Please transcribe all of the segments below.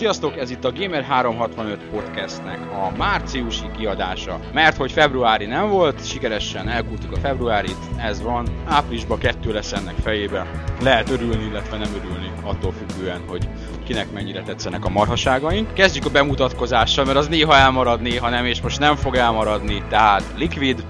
Sziasztok, ez itt a Gamer365 podcastnek a márciusi kiadása. Mert hogy februári nem volt, sikeresen elkúrtuk a februárit, ez van. Áprilisban kettő lesz ennek fejébe. Lehet örülni, illetve nem örülni, attól függően, hogy kinek mennyire tetszenek a marhaságaink. Kezdjük a bemutatkozással, mert az néha elmarad, néha nem, és most nem fog elmaradni. Tehát Liquid,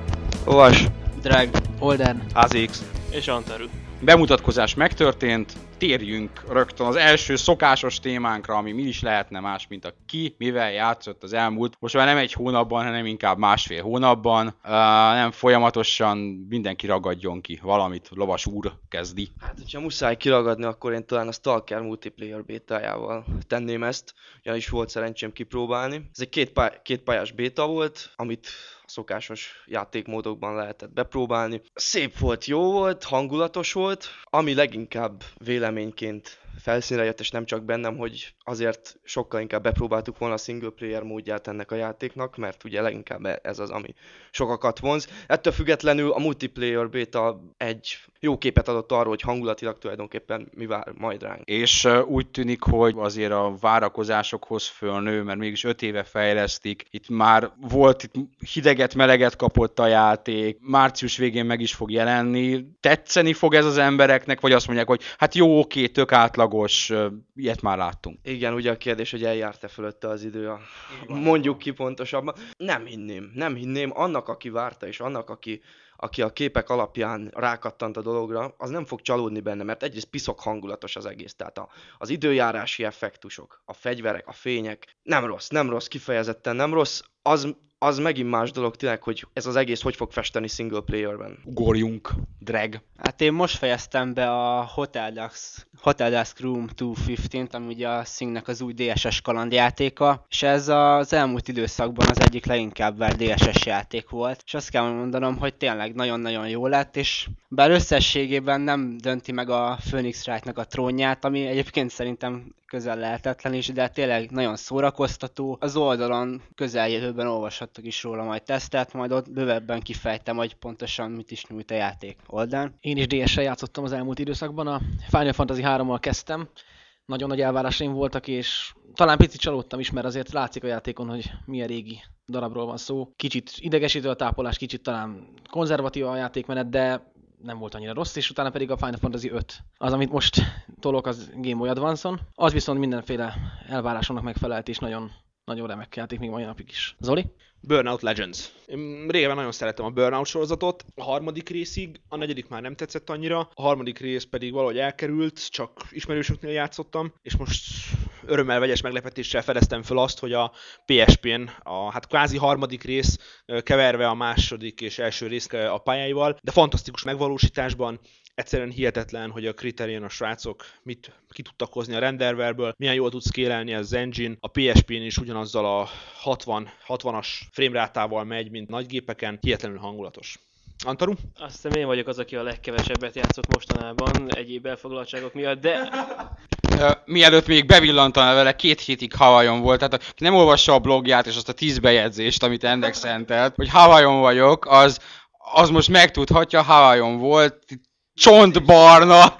Ovas, Drag, Olden, AZX, És Antaru. Bemutatkozás megtörtént, térjünk rögtön az első szokásos témánkra, ami mi is lehetne más, mint a ki, mivel játszott az elmúlt, most már nem egy hónapban, hanem inkább másfél hónapban, uh, nem folyamatosan mindenki ragadjon ki valamit, lovas úr kezdi. Hát, hogyha muszáj kiragadni, akkor én talán a Stalker multiplayer bétájával tenném ezt, ugyanis volt szerencsém kipróbálni. Ez egy két, pály- két pályás béta volt, amit szokásos játékmódokban lehetett bepróbálni. Szép volt, jó volt, hangulatos volt, ami leginkább véleményként felszínre jött, és nem csak bennem, hogy azért sokkal inkább bepróbáltuk volna a single player módját ennek a játéknak, mert ugye leginkább ez az, ami sokakat vonz. Ettől függetlenül a multiplayer beta egy jó képet adott arról, hogy hangulatilag tulajdonképpen mi vár majd ránk. És úgy tűnik, hogy azért a várakozásokhoz fölnő, mert mégis öt éve fejlesztik. Itt már volt, itt hideget, meleget kapott a játék, március végén meg is fog jelenni. Tetszeni fog ez az embereknek, vagy azt mondják, hogy hát jó, oké, tök átlagos, ilyet már láttunk. Igen, ugye a kérdés, hogy eljárt-e fölötte az idő, a... mondjuk ki pontosabban. Nem hinném, nem hinném. Annak, aki várta, és annak, aki, aki a képek alapján rákattant a dologra, az nem fog csalódni benne, mert egyrészt piszok hangulatos az egész. Tehát a, az időjárási effektusok, a fegyverek, a fények, nem rossz, nem rossz, kifejezetten nem rossz. Az, az megint más dolog tényleg, hogy ez az egész hogy fog festeni single playerben. Ugorjunk, drag. Hát én most fejeztem be a Hotel Dusk, Hotel Dusk Room 215-t, ami ugye a Singnek az új DSS kalandjátéka, és ez az elmúlt időszakban az egyik leginkább várt DSS játék volt, és azt kell mondanom, hogy tényleg nagyon-nagyon jó lett, és bár összességében nem dönti meg a Phoenix Wright-nak a trónját, ami egyébként szerintem közel lehetetlen is, de tényleg nagyon szórakoztató. Az oldalon közeljövőben olvashattok is róla majd tesztet, majd ott bővebben kifejtem, hogy pontosan mit is nyújt a játék. Olden? Én is DS-sel játszottam az elmúlt időszakban, a Final Fantasy 3-mal kezdtem, nagyon nagy elvárásaim voltak, és talán picit csalódtam is, mert azért látszik a játékon, hogy milyen régi darabról van szó. Kicsit idegesítő a tápolás, kicsit talán konzervatív a játékmenet, de nem volt annyira rossz, és utána pedig a Final Fantasy 5. Az, amit most tolok, az Game Boy Advance-on. Az viszont mindenféle elvárásomnak megfelelt, és nagyon, nagyon remek játék még mai napig is. Zoli? Burnout Legends. Én régen nagyon szerettem a Burnout sorozatot, a harmadik részig, a negyedik már nem tetszett annyira, a harmadik rész pedig valahogy elkerült, csak ismerősöknél játszottam, és most örömmel vegyes meglepetéssel fedeztem fel azt, hogy a PSP-n a hát kvázi harmadik rész keverve a második és első rész a pályáival, de fantasztikus megvalósításban, egyszerűen hihetetlen, hogy a Criterion a srácok mit ki tudtak hozni a renderverből, milyen jól tudsz kérelni az engine. A PSP-n is ugyanazzal a 60, 60-as framerátával megy, mint nagygépeken, hihetetlenül hangulatos. Antaru? Azt hiszem én vagyok az, aki a legkevesebbet játszott mostanában egyéb elfoglaltságok miatt, de mielőtt még bevillantana vele, két hétig Hawaiion volt, tehát aki nem olvassa a blogját és azt a tíz bejegyzést, amit ennek szentelt, hogy Hawaiion vagyok, az, az most megtudhatja, Hawaiion volt, csontbarna,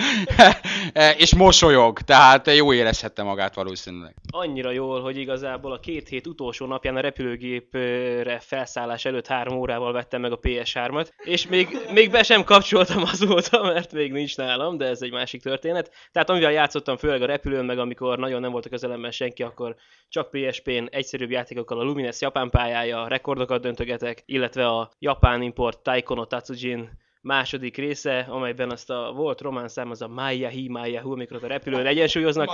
és mosolyog, tehát jó érezhette magát valószínűleg. annyira jól, hogy igazából a két hét utolsó napján a repülőgépre felszállás előtt három órával vettem meg a PS3-at, és még, még be sem kapcsoltam azóta, mert még nincs nálam, de ez egy másik történet. Tehát amivel játszottam főleg a repülőn, meg amikor nagyon nem volt a közelemben senki, akkor csak PSP-n egyszerűbb játékokkal a Lumines japán pályája, rekordokat döntögetek, illetve a japán import Taikono Tatsujin második része, amelyben azt a volt román szám, az a Maya Hi Maya Hu, amikor ott a repülőn egyensúlyoznak.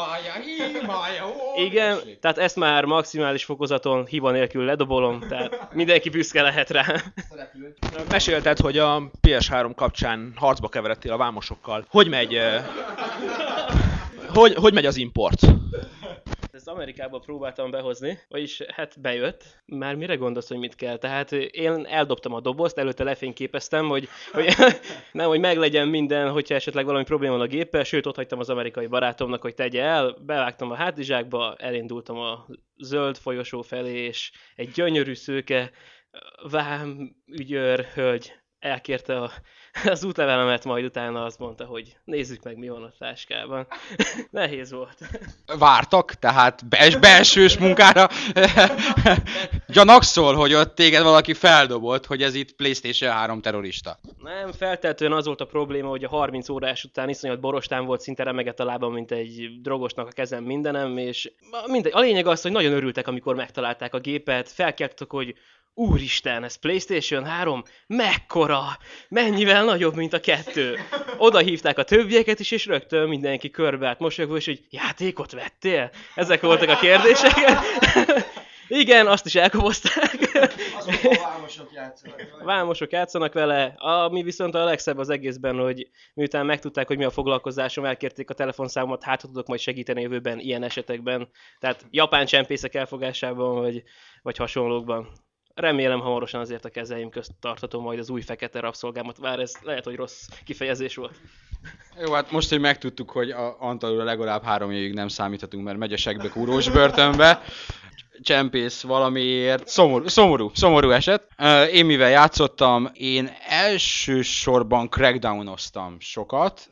Igen, tehát ezt már maximális fokozaton hiba nélkül ledobolom, tehát mindenki büszke lehet rá. Mesélted, hogy a PS3 kapcsán harcba keveredtél a vámosokkal. Hogy megy, eh, hogy, hogy megy az import? Ezt Amerikába próbáltam behozni, vagyis hát bejött. Már mire gondolsz, hogy mit kell? Tehát én eldobtam a dobozt, előtte lefényképeztem, hogy, hogy nem, hogy meglegyen minden, hogyha esetleg valami probléma van a géppel, sőt, ott hagytam az amerikai barátomnak, hogy tegye el, bevágtam a hátizsákba, elindultam a zöld folyosó felé, és egy gyönyörű szőke vám ügyőr hölgy elkérte a, az útlevelemet, majd utána azt mondta, hogy nézzük meg, mi van a táskában. Nehéz volt. Vártak, tehát bels- belsős munkára gyanakszol, hogy ott téged valaki feldobott, hogy ez itt PlayStation 3 terrorista. Nem, felteltően az volt a probléma, hogy a 30 órás után iszonyat borostán volt, szinte remegett a lábam, mint egy drogosnak a kezem mindenem, és mindegy. A lényeg az, hogy nagyon örültek, amikor megtalálták a gépet, felkelttek, hogy Úristen, ez PlayStation 3? Mekkora? Mennyivel nagyobb, mint a kettő? Oda hívták a többieket is, és rögtön mindenki körbe állt mosolyogva, és hogy játékot vettél? Ezek voltak a kérdések. Igen, azt is elkobozták. vámosok játszanak. Vámosok játszanak vele, ami viszont a legszebb az egészben, hogy miután megtudták, hogy mi a foglalkozásom, elkérték a telefonszámomat, hát tudok majd segíteni jövőben ilyen esetekben. Tehát japán csempészek elfogásában, vagy, vagy hasonlókban. Remélem hamarosan azért a kezeim közt tarthatom majd az új fekete rabszolgámat, bár ez lehet, hogy rossz kifejezés volt. Jó, hát most, hogy megtudtuk, hogy a Antalura legalább három évig nem számíthatunk, mert megy a segbe kúrós börtönbe, csempész valamiért. Szomorú, szomorú, szomorú eset. Én mivel játszottam, én elsősorban crackdownoztam sokat,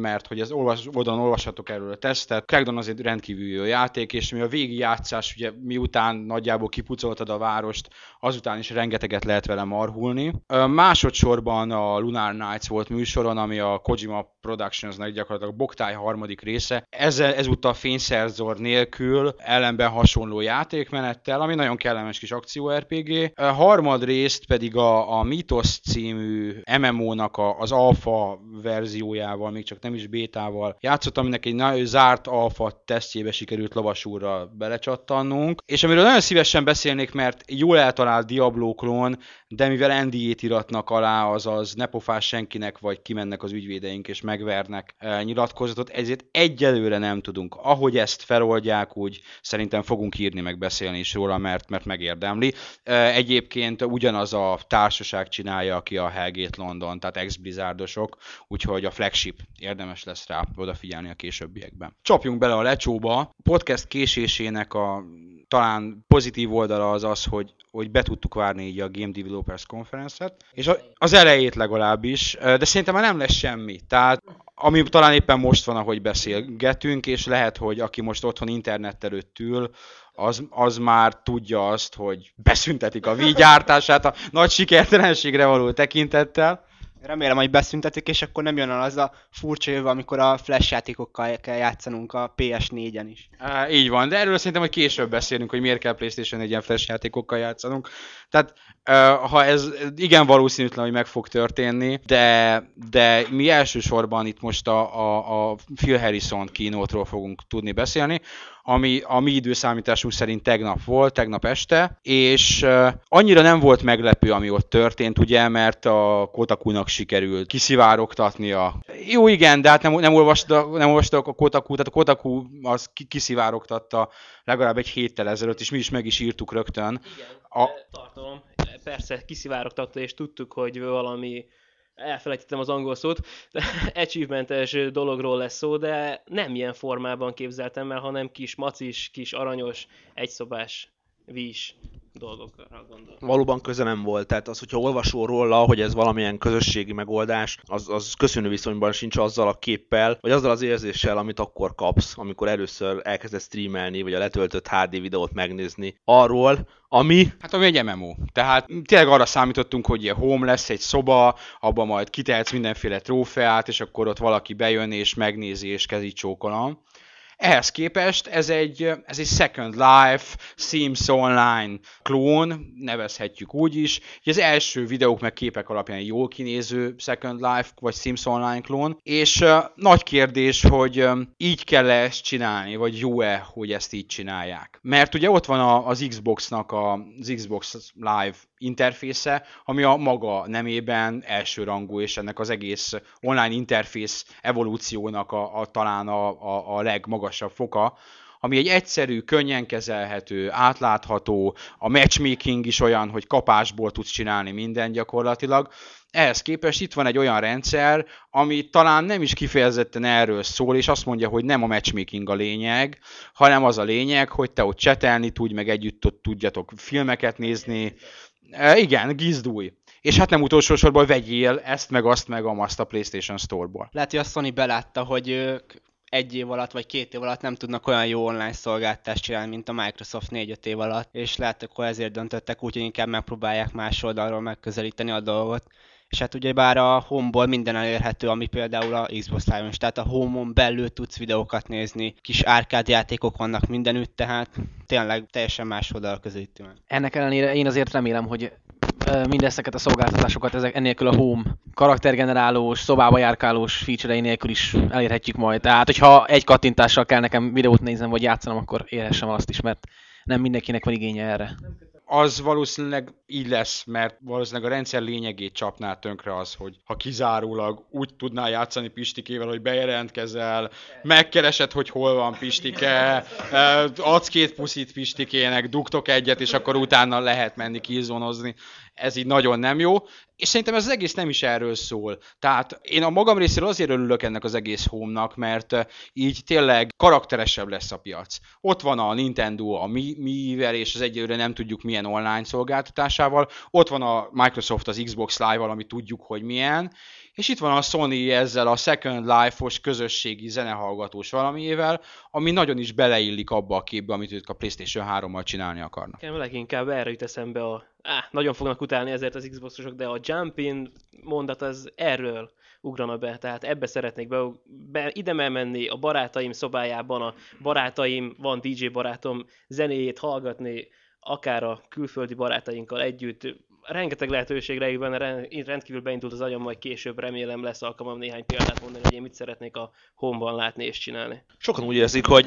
mert hogy ez olvas, oldalon olvashatok erről a tesztet. Crackdown az egy rendkívül jó játék, és mi a végigjátszás, ugye miután nagyjából kipucoltad a várost, azután is rengeteget lehet vele marhulni. Másodszorban a Lunar Nights volt műsoron, ami a Kojima Productionsnak gyakorlatilag Boktály harmadik része. Ezzel, ezúttal fényszerzor nélkül, ellenben hasonló játékmenettel, ami nagyon kellemes kis akció RPG. A harmadrészt pedig a, a Mythos című MMO-nak a, az alfa verziójával, még csak nem is bétával játszottam, aminek egy nagyon zárt alfa tesztjébe sikerült lovasúrra belecsattannunk. És amiről nagyon szívesen beszélnék, mert jól eltalált Diablo klón, de mivel NDA-t iratnak alá, azaz ne pofás senkinek, vagy kimennek az ügyvédeink és megvernek e, nyilatkozatot, ezért egyelőre nem tudunk. Ahogy ezt feloldják, úgy szerintem fogunk írni, meg beszélni is róla, mert, mert megérdemli. Egyébként ugyanaz a társaság csinálja, aki a Hellgate London, tehát ex-blizzardosok, úgyhogy a flagship érdemes lesz rá odafigyelni a későbbiekben. Csapjunk bele a lecsóba. Podcast késésének a talán pozitív oldala az az, hogy, hogy be tudtuk várni így a Game Developers Conference-et, és az elejét legalábbis, de szerintem már nem lesz semmi. Tehát ami talán éppen most van, ahogy beszélgetünk, és lehet, hogy aki most otthon internet előtt ül, az, az már tudja azt, hogy beszüntetik a Wii gyártását a nagy sikertelenségre való tekintettel. Remélem, hogy beszüntetik, és akkor nem jön el az a furcsa jövő, amikor a flash játékokkal kell játszanunk a PS4-en is. Á, így van, de erről szerintem, hogy később beszélünk, hogy miért kell PlayStation egy ilyen flash játékokkal játszanunk. Tehát, ha ez igen valószínűtlen, hogy meg fog történni, de, de mi elsősorban itt most a, a, a Phil Harrison kínótról fogunk tudni beszélni, ami a mi időszámításunk szerint tegnap volt, tegnap este, és annyira nem volt meglepő, ami ott történt, ugye, mert a Kotakunak sikerült kiszivárogtatnia. Jó, igen, de hát nem, nem, olvastak, nem olvastak a Kotaku, tehát a Kotaku az ki- kiszivárogtatta legalább egy héttel ezelőtt, és mi is meg is írtuk rögtön. Igen, a... tartalom. Persze kiszivárogtatta, és tudtuk, hogy valami elfelejtettem az angol szót, de achievementes dologról lesz szó, de nem ilyen formában képzeltem el, hanem kis macis, kis aranyos, egyszobás, vís dolgokra gondolok. Valóban köze nem volt, tehát az, hogyha olvasol róla, hogy ez valamilyen közösségi megoldás, az, az köszönő viszonyban sincs azzal a képpel, vagy azzal az érzéssel, amit akkor kapsz, amikor először elkezded streamelni, vagy a letöltött HD videót megnézni arról, ami Hát ami egy MMO. Tehát tényleg arra számítottunk, hogy ilyen home lesz, egy szoba, abban majd kitehetsz mindenféle trófeát, és akkor ott valaki bejön és megnézi és kezit csókolom. Ehhez képest ez egy, ez egy Second Life, Sims Online klón, nevezhetjük úgy is. Ugye az első videók meg képek alapján jól kinéző Second Life vagy Sims Online klón, és uh, nagy kérdés, hogy um, így kell ezt csinálni, vagy jó-e, hogy ezt így csinálják. Mert ugye ott van a, az Xbox-nak a, az Xbox Live interfésze, ami a maga nemében elsőrangú, és ennek az egész online interfész evolúciónak a, a talán a, a, a legmagasabb foka, ami egy egyszerű, könnyen kezelhető, átlátható, a matchmaking is olyan, hogy kapásból tudsz csinálni minden gyakorlatilag. Ehhez képest itt van egy olyan rendszer, ami talán nem is kifejezetten erről szól, és azt mondja, hogy nem a matchmaking a lényeg, hanem az a lényeg, hogy te ott csetelni tudj, meg együtt ott tudjatok filmeket nézni, E, igen, gizdúj. és hát nem utolsó sorban vegyél ezt, meg azt, meg azt a PlayStation Store-ból. Lehet, hogy a Sony belátta, hogy ők egy év alatt vagy két év alatt nem tudnak olyan jó online szolgáltást csinálni, mint a Microsoft 4-5 év alatt, és lehet, akkor ezért döntöttek úgy, hogy inkább megpróbálják más oldalról megközelíteni a dolgot. És hát ugye bár a Home-ból minden elérhető, ami például a Xbox Live-on is, tehát a Home-on belül tudsz videókat nézni, kis árkád játékok vannak mindenütt, tehát tényleg teljesen más oldal közelíti meg. Ennek ellenére én azért remélem, hogy mindezeket a szolgáltatásokat ezek ennélkül a Home karaktergenerálós, szobába járkálós feature nélkül is elérhetjük majd. Tehát, hogyha egy kattintással kell nekem videót néznem vagy játszanom, akkor érhessem azt is, mert nem mindenkinek van igénye erre. az valószínűleg így lesz, mert valószínűleg a rendszer lényegét csapná tönkre az, hogy ha kizárólag úgy tudnál játszani Pistikével, hogy bejelentkezel, megkeresed, hogy hol van Pistike, adsz két puszit Pistikének, dugtok egyet, és akkor utána lehet menni kizónozni. Ez így nagyon nem jó. És szerintem ez az egész nem is erről szól. Tehát én a magam részéről azért örülök ennek az egész home mert így tényleg karakteresebb lesz a piac. Ott van a Nintendo a Mi- Mi-vel, és az egyelőre nem tudjuk milyen online szolgáltatásával. Ott van a Microsoft az Xbox Live-val, ami tudjuk, hogy milyen. És itt van a Sony ezzel a Second Life-os közösségi zenehallgatós valamiével, ami nagyon is beleillik abba a képbe, amit ők a PlayStation 3-mal csinálni akarnak. Nekem leginkább erre jut eszembe a... Á, nagyon fognak utálni ezért az Xboxosok, de a jump in mondat az erről ugrana be, tehát ebbe szeretnék be, be ide menni a barátaim szobájában, a barátaim, van DJ barátom zenéjét hallgatni, akár a külföldi barátainkkal együtt, rengeteg lehetőség rejlik benne, ren- rendkívül beindult az agyam, majd később remélem lesz alkalmam néhány példát mondani, hogy én mit szeretnék a home látni és csinálni. Sokan úgy érzik, hogy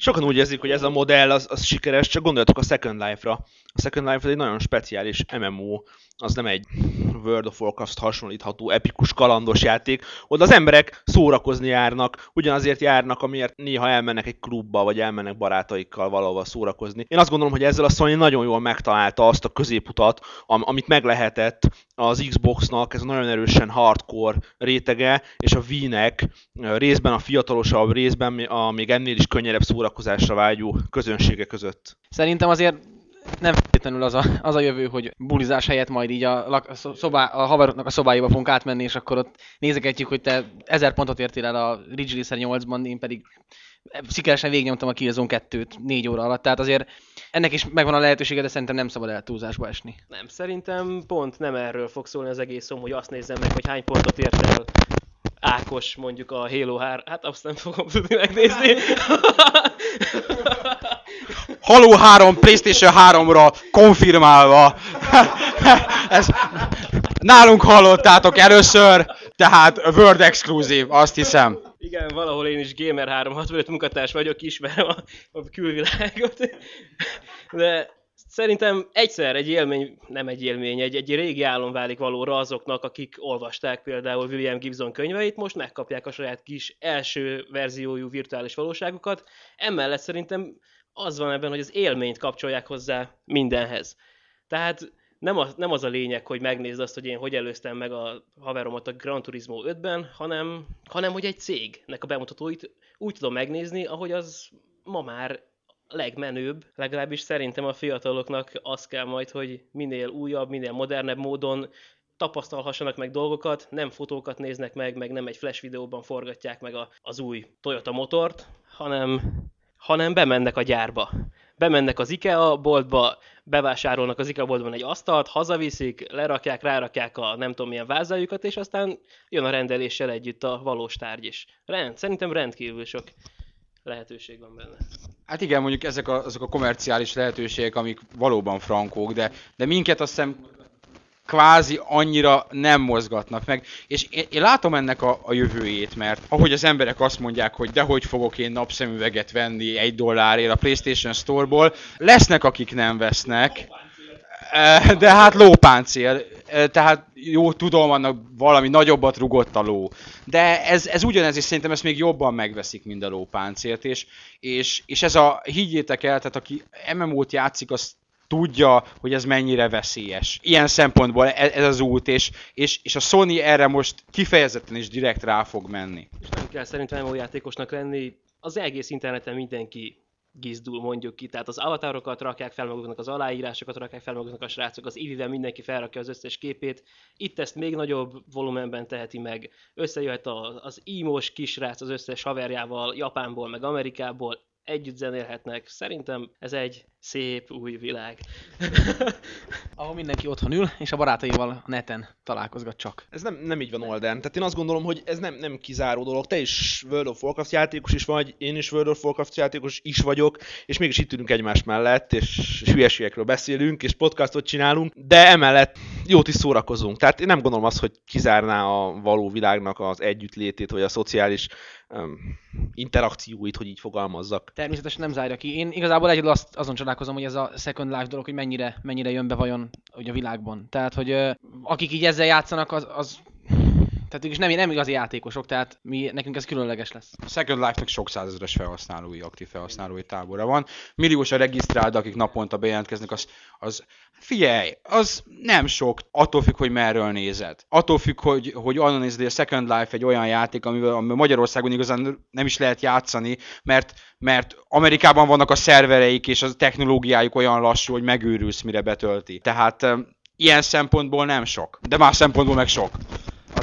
Sokan úgy érzik, hogy ez a modell az, az sikeres, csak gondoljatok a Second Life-ra. A Second Life egy nagyon speciális MMO, az nem egy World of Warcraft hasonlítható epikus kalandos játék. Oda az emberek szórakozni járnak, ugyanazért járnak, amiért néha elmennek egy klubba, vagy elmennek barátaikkal valahova szórakozni. Én azt gondolom, hogy ezzel a Sony nagyon jól megtalálta azt a középutat, am- amit meg lehetett az Xboxnak, ez nagyon erősen hardcore rétege, és a Wii-nek részben a fiatalosabb, részben a még ennél is könnyedebb szórakozásra vágyó közönsége között. Szerintem azért nem feltétlenül az a, az a jövő, hogy bulizás helyett majd így a, lak, a, szo- szobá, a haveroknak a szobájába fogunk átmenni, és akkor ott nézegetjük, hogy te ezer pontot értél el a Ridge Racer 8-ban, én pedig sikeresen végignyomtam a Killzone 2-t négy óra alatt, tehát azért ennek is megvan a lehetősége, de szerintem nem szabad el túlzásba esni. Nem, szerintem pont nem erről fog szólni az egész szom, hogy azt nézzem meg, hogy hány pontot ért el Ákos mondjuk a Halo 3, hát azt nem fogom tudni megnézni. Halo 3 PlayStation 3-ra konfirmálva. Ez nálunk hallottátok először, tehát World Exclusive, azt hiszem. Igen, valahol én is Gamer 365 munkatárs vagyok, ismerem a, a külvilágot. De szerintem egyszer egy élmény, nem egy élmény, egy, egy régi álom válik valóra azoknak, akik olvasták például William Gibson könyveit, most megkapják a saját kis első verziójú virtuális valóságukat. Emellett szerintem az van ebben, hogy az élményt kapcsolják hozzá mindenhez. Tehát nem az, nem az a lényeg, hogy megnézd azt, hogy én hogy előztem meg a haveromat a Gran Turismo 5-ben, hanem, hanem hogy egy cégnek a bemutatóit úgy tudom megnézni, ahogy az ma már legmenőbb, legalábbis szerintem a fiataloknak az kell majd, hogy minél újabb, minél modernebb módon tapasztalhassanak meg dolgokat, nem fotókat néznek meg, meg nem egy flash videóban forgatják meg a, az új Toyota motort, hanem, hanem bemennek a gyárba. Bemennek az IKEA boltba, bevásárolnak az IKEA boltban egy asztalt, hazaviszik, lerakják, rárakják a nem tudom milyen vázájukat, és aztán jön a rendeléssel együtt a valós tárgy is. Rend, szerintem rendkívül sok lehetőség van benne. Hát igen, mondjuk ezek a, azok a komerciális lehetőségek, amik valóban frankók, de, de minket azt hiszem kvázi annyira nem mozgatnak meg. És én, én látom ennek a, a jövőjét, mert ahogy az emberek azt mondják, hogy dehogy fogok én napszemüveget venni egy dollárért a PlayStation Store-ból, lesznek akik nem vesznek, Eh, de hát lópáncél, Eh, tehát jó, tudom, annak valami nagyobbat rugott a ló. De ez, ez ugyanez, és szerintem ezt még jobban megveszik, mint a lópáncélt, és, és, és ez a, higgyétek el, tehát aki MMO-t játszik, az tudja, hogy ez mennyire veszélyes. Ilyen szempontból ez, ez az út, és, és, és a Sony erre most kifejezetten is direkt rá fog menni. És nem kell szerintem MMO játékosnak lenni, az egész interneten mindenki gizdul, mondjuk ki. Tehát az avatarokat rakják fel maguknak, az aláírásokat rakják fel maguknak a srácok, az ivivel mindenki felrakja az összes képét. Itt ezt még nagyobb volumenben teheti meg. Összejöhet az ímos kisrác az összes haverjával, Japánból, meg Amerikából, együtt zenélhetnek. Szerintem ez egy szép új világ. Ahol mindenki otthon ül, és a barátaival a neten találkozgat csak. Ez nem, nem így van Olden. Tehát én azt gondolom, hogy ez nem, nem kizáró dolog. Te is World of Warcraft játékos is vagy, én is World of Warcraft játékos is vagyok, és mégis itt ülünk egymás mellett, és, hülyeségekről beszélünk, és podcastot csinálunk, de emellett jót is szórakozunk. Tehát én nem gondolom azt, hogy kizárná a való világnak az együttlétét, vagy a szociális um, interakcióit, hogy így fogalmazzak. Természetesen nem zárja ki. Én igazából egyedül azt, azon csodálkozom, hogy ez a Second Life dolog, hogy mennyire, mennyire jön be vajon hogy a világban. Tehát, hogy akik így ezzel játszanak, az, az tehát ők is nem, nem igazi játékosok, tehát mi, nekünk ez különleges lesz. A Second Life-nak sok százezeres felhasználói, aktív felhasználói tábora van. Milliós a regisztrált, akik naponta bejelentkeznek, az, az figyelj, az nem sok, attól függ, hogy merről nézed. Attól függ, hogy, hogy onnan nézed, hogy a Second Life egy olyan játék, amivel, amivel Magyarországon igazán nem is lehet játszani, mert, mert Amerikában vannak a szervereik, és a technológiájuk olyan lassú, hogy megőrülsz, mire betölti. Tehát ilyen szempontból nem sok, de más szempontból meg sok.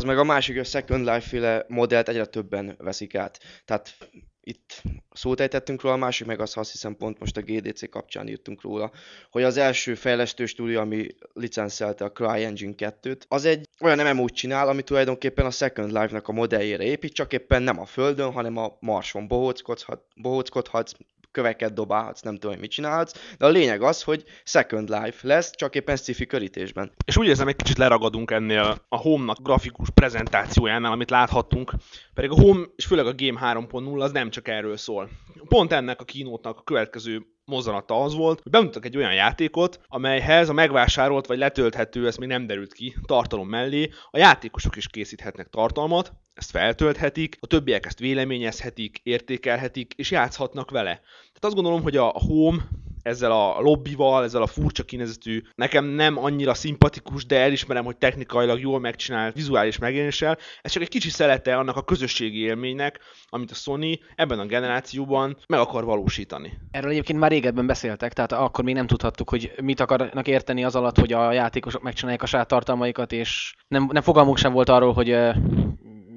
Meg a másik, a Second Life-féle modellt egyre többen veszik át. Tehát itt szót ejtettünk róla, a másik meg az, azt hiszem pont most a GDC kapcsán írtunk róla, hogy az első fejlesztő stúdió, ami licenszelte a CryEngine 2-t, az egy olyan MMO-t csinál, ami tulajdonképpen a Second Life-nak a modelljére épít, csak éppen nem a Földön, hanem a Marson bohóckodhat, bohóckodhatsz, köveket dobálhatsz, nem tudom, hogy mit csinálhatsz, de a lényeg az, hogy Second Life lesz, csak éppen sci körítésben. És úgy érzem, egy kicsit leragadunk ennél a Home-nak grafikus prezentációjánál, amit láthattunk, pedig a Home, és főleg a Game 3.0 az nem csak erről szól. Pont ennek a kínótnak a következő mozzanata az volt, hogy bemutattak egy olyan játékot, amelyhez a megvásárolt vagy letölthető, ez még nem derült ki, tartalom mellé a játékosok is készíthetnek tartalmat, ezt feltölthetik, a többiek ezt véleményezhetik, értékelhetik, és játszhatnak vele. Tehát azt gondolom, hogy a Home ezzel a lobbival, ezzel a furcsa kinézetű, nekem nem annyira szimpatikus, de elismerem, hogy technikailag jól megcsinált vizuális megjelenéssel. Ez csak egy kicsi szelete annak a közösségi élménynek, amit a Sony ebben a generációban meg akar valósítani. Erről egyébként már régebben beszéltek, tehát akkor még nem tudhattuk, hogy mit akarnak érteni az alatt, hogy a játékosok megcsinálják a saját tartalmaikat, és nem, nem fogalmuk sem volt arról, hogy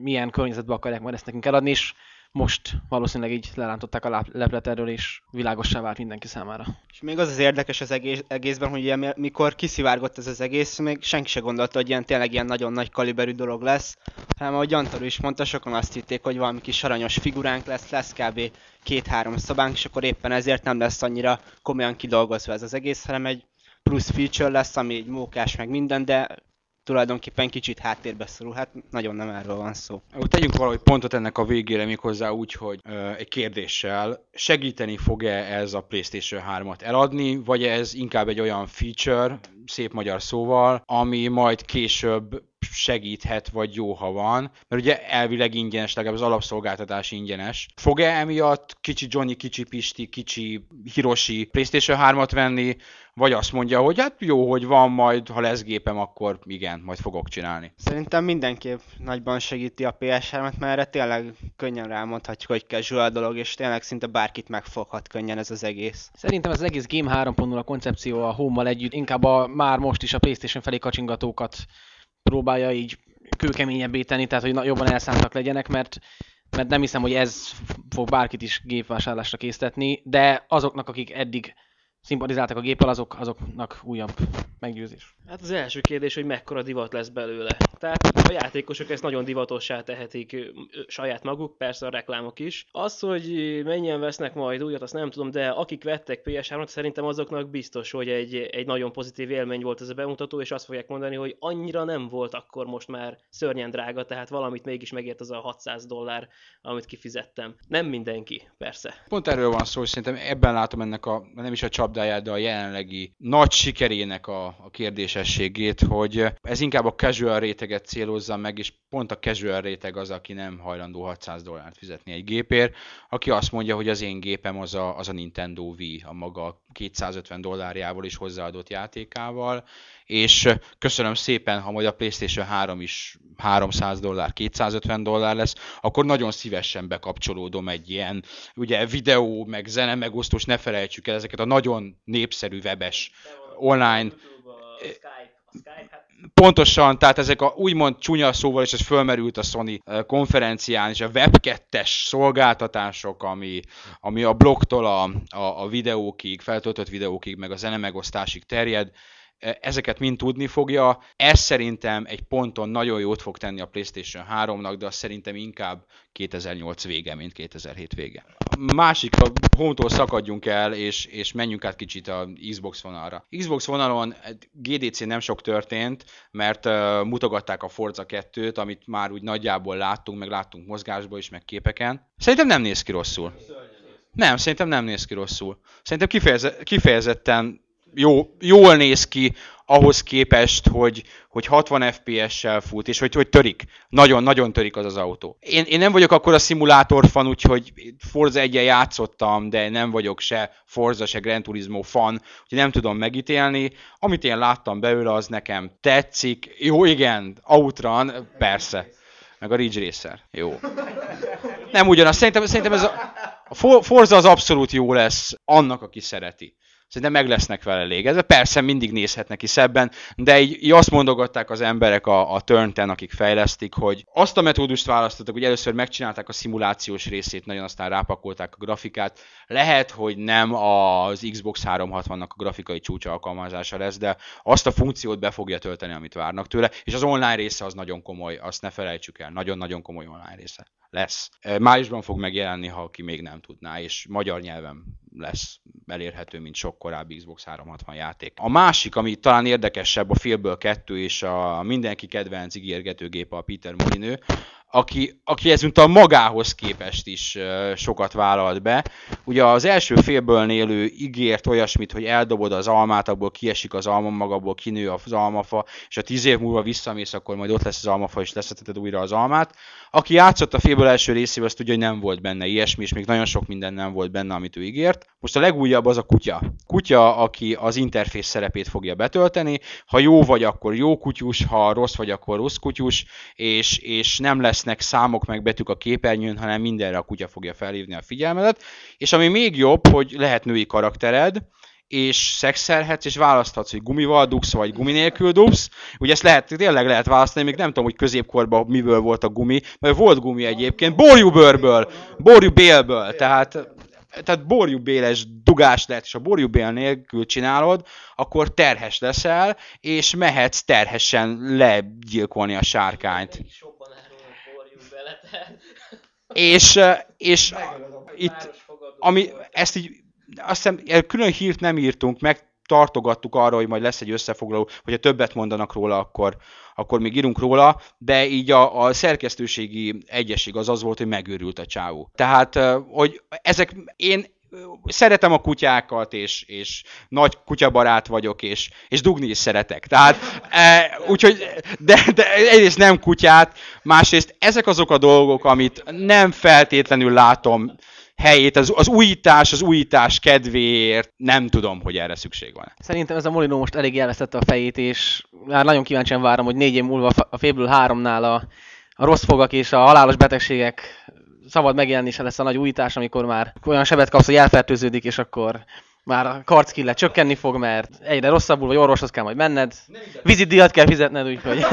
milyen környezetbe akarják majd ezt nekünk eladni, és most valószínűleg így lerántották a leplet erről, és világossá vált mindenki számára. És még az az érdekes az egész, egészben, hogy ilyen, mikor kiszivárgott ez az egész, még senki se gondolta, hogy ilyen tényleg ilyen nagyon nagy kaliberű dolog lesz, hanem ahogy Antal is mondta, sokan azt hitték, hogy valami kis aranyos figuránk lesz, lesz kb. két-három szobánk, és akkor éppen ezért nem lesz annyira komolyan kidolgozva ez az egész, hanem egy plusz feature lesz, ami egy mókás meg minden, de tulajdonképpen kicsit háttérbe szorul. Hát nagyon nem erről van szó. Tegyünk valahogy pontot ennek a végére méghozzá úgy, hogy ö, egy kérdéssel segíteni fog-e ez a PlayStation 3-at eladni, vagy ez inkább egy olyan feature, szép magyar szóval, ami majd később segíthet, vagy jó, ha van, mert ugye elvileg ingyenes, legalább az alapszolgáltatás ingyenes. Fog-e emiatt kicsi Johnny, kicsi Pisti, kicsi Hiroshi PlayStation 3-at venni, vagy azt mondja, hogy hát jó, hogy van, majd ha lesz gépem, akkor igen, majd fogok csinálni. Szerintem mindenképp nagyban segíti a PS3-et, mert erre tényleg könnyen rámondhatjuk, hogy casual a dolog, és tényleg szinte bárkit megfoghat könnyen ez az egész. Szerintem ez az egész Game 3.0 koncepció a home együtt inkább a, már most is a PlayStation felé kacsingatókat próbálja így kőkeményebbé tenni, tehát hogy jobban elszántak legyenek, mert mert nem hiszem, hogy ez fog bárkit is gépvásárlásra késztetni, de azoknak, akik eddig szimpatizáltak a géppel, azok, azoknak újabb meggyőzés. Hát az első kérdés, hogy mekkora divat lesz belőle. Tehát a játékosok ezt nagyon divatossá tehetik saját maguk, persze a reklámok is. Az, hogy mennyien vesznek majd újat, azt nem tudom, de akik vettek PS3-ot, szerintem azoknak biztos, hogy egy, egy nagyon pozitív élmény volt ez a bemutató, és azt fogják mondani, hogy annyira nem volt akkor most már szörnyen drága, tehát valamit mégis megért az a 600 dollár, amit kifizettem. Nem mindenki, persze. Pont erről van szó, hogy szerintem ebben látom ennek a, nem is a csapda, labdáját, de a jelenlegi nagy sikerének a, a kérdésességét, hogy ez inkább a casual réteget célozza meg, és pont a casual réteg az, aki nem hajlandó 600 dollárt fizetni egy gépért, aki azt mondja, hogy az én gépem az a, az a Nintendo Wii, a maga 250 dollárjával is hozzáadott játékával, és köszönöm szépen, ha majd a PlayStation 3 is 300 dollár, 250 dollár lesz, akkor nagyon szívesen bekapcsolódom egy ilyen, ugye videó, meg zene megosztós, ne felejtsük el ezeket a nagyon népszerű webes online Pontosan, tehát ezek a úgymond csúnya szóval, és ez fölmerült a Sony konferencián, és a web 2 szolgáltatások, ami, ami a blogtól a, a, a videókig, feltöltött videókig, meg a zenemegosztásig terjed, ezeket mind tudni fogja. Ez szerintem egy ponton nagyon jót fog tenni a PlayStation 3-nak, de azt szerintem inkább 2008 vége, mint 2007 vége. Másik, a hóntól szakadjunk el, és, és menjünk át kicsit a Xbox vonalra. Xbox vonalon GDC nem sok történt, mert uh, mutogatták a Forza 2-t, amit már úgy nagyjából láttunk, meg láttunk mozgásból is, meg képeken. Szerintem nem néz ki rosszul. Nem, szerintem nem néz ki rosszul. Szerintem kifejeze, kifejezetten jó, jól néz ki ahhoz képest, hogy, hogy 60 FPS-sel fut, és hogy, hogy törik. Nagyon-nagyon törik az az autó. Én, én nem vagyok akkor a szimulátor fan, úgyhogy Forza 1 játszottam, de nem vagyok se Forza, se Gran Turismo fan, úgyhogy nem tudom megítélni. Amit én láttam belőle, az nekem tetszik. Jó, igen, Outrun, persze. Meg a Ridge Racer. Jó. Nem ugyanaz. Szerintem, szerintem ez a, a Forza az abszolút jó lesz annak, aki szereti. Szerintem meg lesznek vele elégedve. Persze mindig nézhetnek is ebben, de így, így azt mondogatták az emberek a, a Turnten, akik fejlesztik, hogy azt a metódust választottak, hogy először megcsinálták a szimulációs részét, nagyon aztán rápakolták a grafikát. Lehet, hogy nem az Xbox 360-nak a grafikai csúcs alkalmazása lesz, de azt a funkciót be fogja tölteni, amit várnak tőle, és az online része az nagyon komoly, azt ne felejtsük el, nagyon-nagyon komoly online része lesz. Májusban fog megjelenni, ha aki még nem tudná, és magyar nyelven lesz elérhető, mint sok korábbi Xbox 360 játék. A másik, ami talán érdekesebb, a félből kettő, és a mindenki kedvenc ígérgetőgépe a Peter Molinő, aki, aki ezúttal magához képest is sokat vállalt be. Ugye az első félből nélő ígért olyasmit, hogy eldobod az almát, abból kiesik az alma magából, kinő az almafa, és a tíz év múlva visszamész, akkor majd ott lesz az almafa, és leszeteted újra az almát. Aki játszott a félből első részével, azt tudja, hogy nem volt benne ilyesmi, és még nagyon sok minden nem volt benne, amit ő ígért. Most a legújabb az a kutya. Kutya, aki az interfész szerepét fogja betölteni. Ha jó vagy, akkor jó kutyus, ha rossz vagy, akkor rossz kutyus, és, és nem lesznek számok meg betűk a képernyőn, hanem mindenre a kutya fogja felhívni a figyelmedet. És ami még jobb, hogy lehet női karaktered, és szexelhetsz, és választhatsz, hogy gumival dugsz, vagy gumi nélkül dugsz. Ugye ezt lehet, tényleg lehet választani, még nem tudom, hogy középkorban miből volt a gumi, mert volt gumi egyébként, borjúbőrből, borjúbélből, tehát tehát borjúbéles dugás lehet, és a borjúbél nélkül csinálod, akkor terhes leszel, és mehetsz terhesen legyilkolni a sárkányt. És, és itt, ami ezt így azt hiszem, külön hírt nem írtunk meg, tartogattuk arra, hogy majd lesz egy összefoglaló, hogyha többet mondanak róla, akkor, akkor még írunk róla, de így a, a szerkesztőségi egyesség az az volt, hogy megőrült a csávó. Tehát, hogy ezek, én szeretem a kutyákat, és, és nagy kutyabarát vagyok, és, és dugni is szeretek. Tehát, e, úgyhogy, de, de egyrészt nem kutyát, másrészt ezek azok a dolgok, amit nem feltétlenül látom helyét, az, az újítás, az újítás kedvéért nem tudom, hogy erre szükség van. Szerintem ez a Molino most elég elvesztette a fejét, és már nagyon kíváncsian várom, hogy négy év múlva a félből háromnál a, a rossz fogak és a halálos betegségek szabad megjelenése lesz a nagy újítás, amikor már olyan sebet kapsz, hogy elfertőződik, és akkor már a karckille csökkenni fog, mert egyre rosszabbul, vagy orvoshoz kell majd menned. Vizitdíjat kell fizetned, úgyhogy...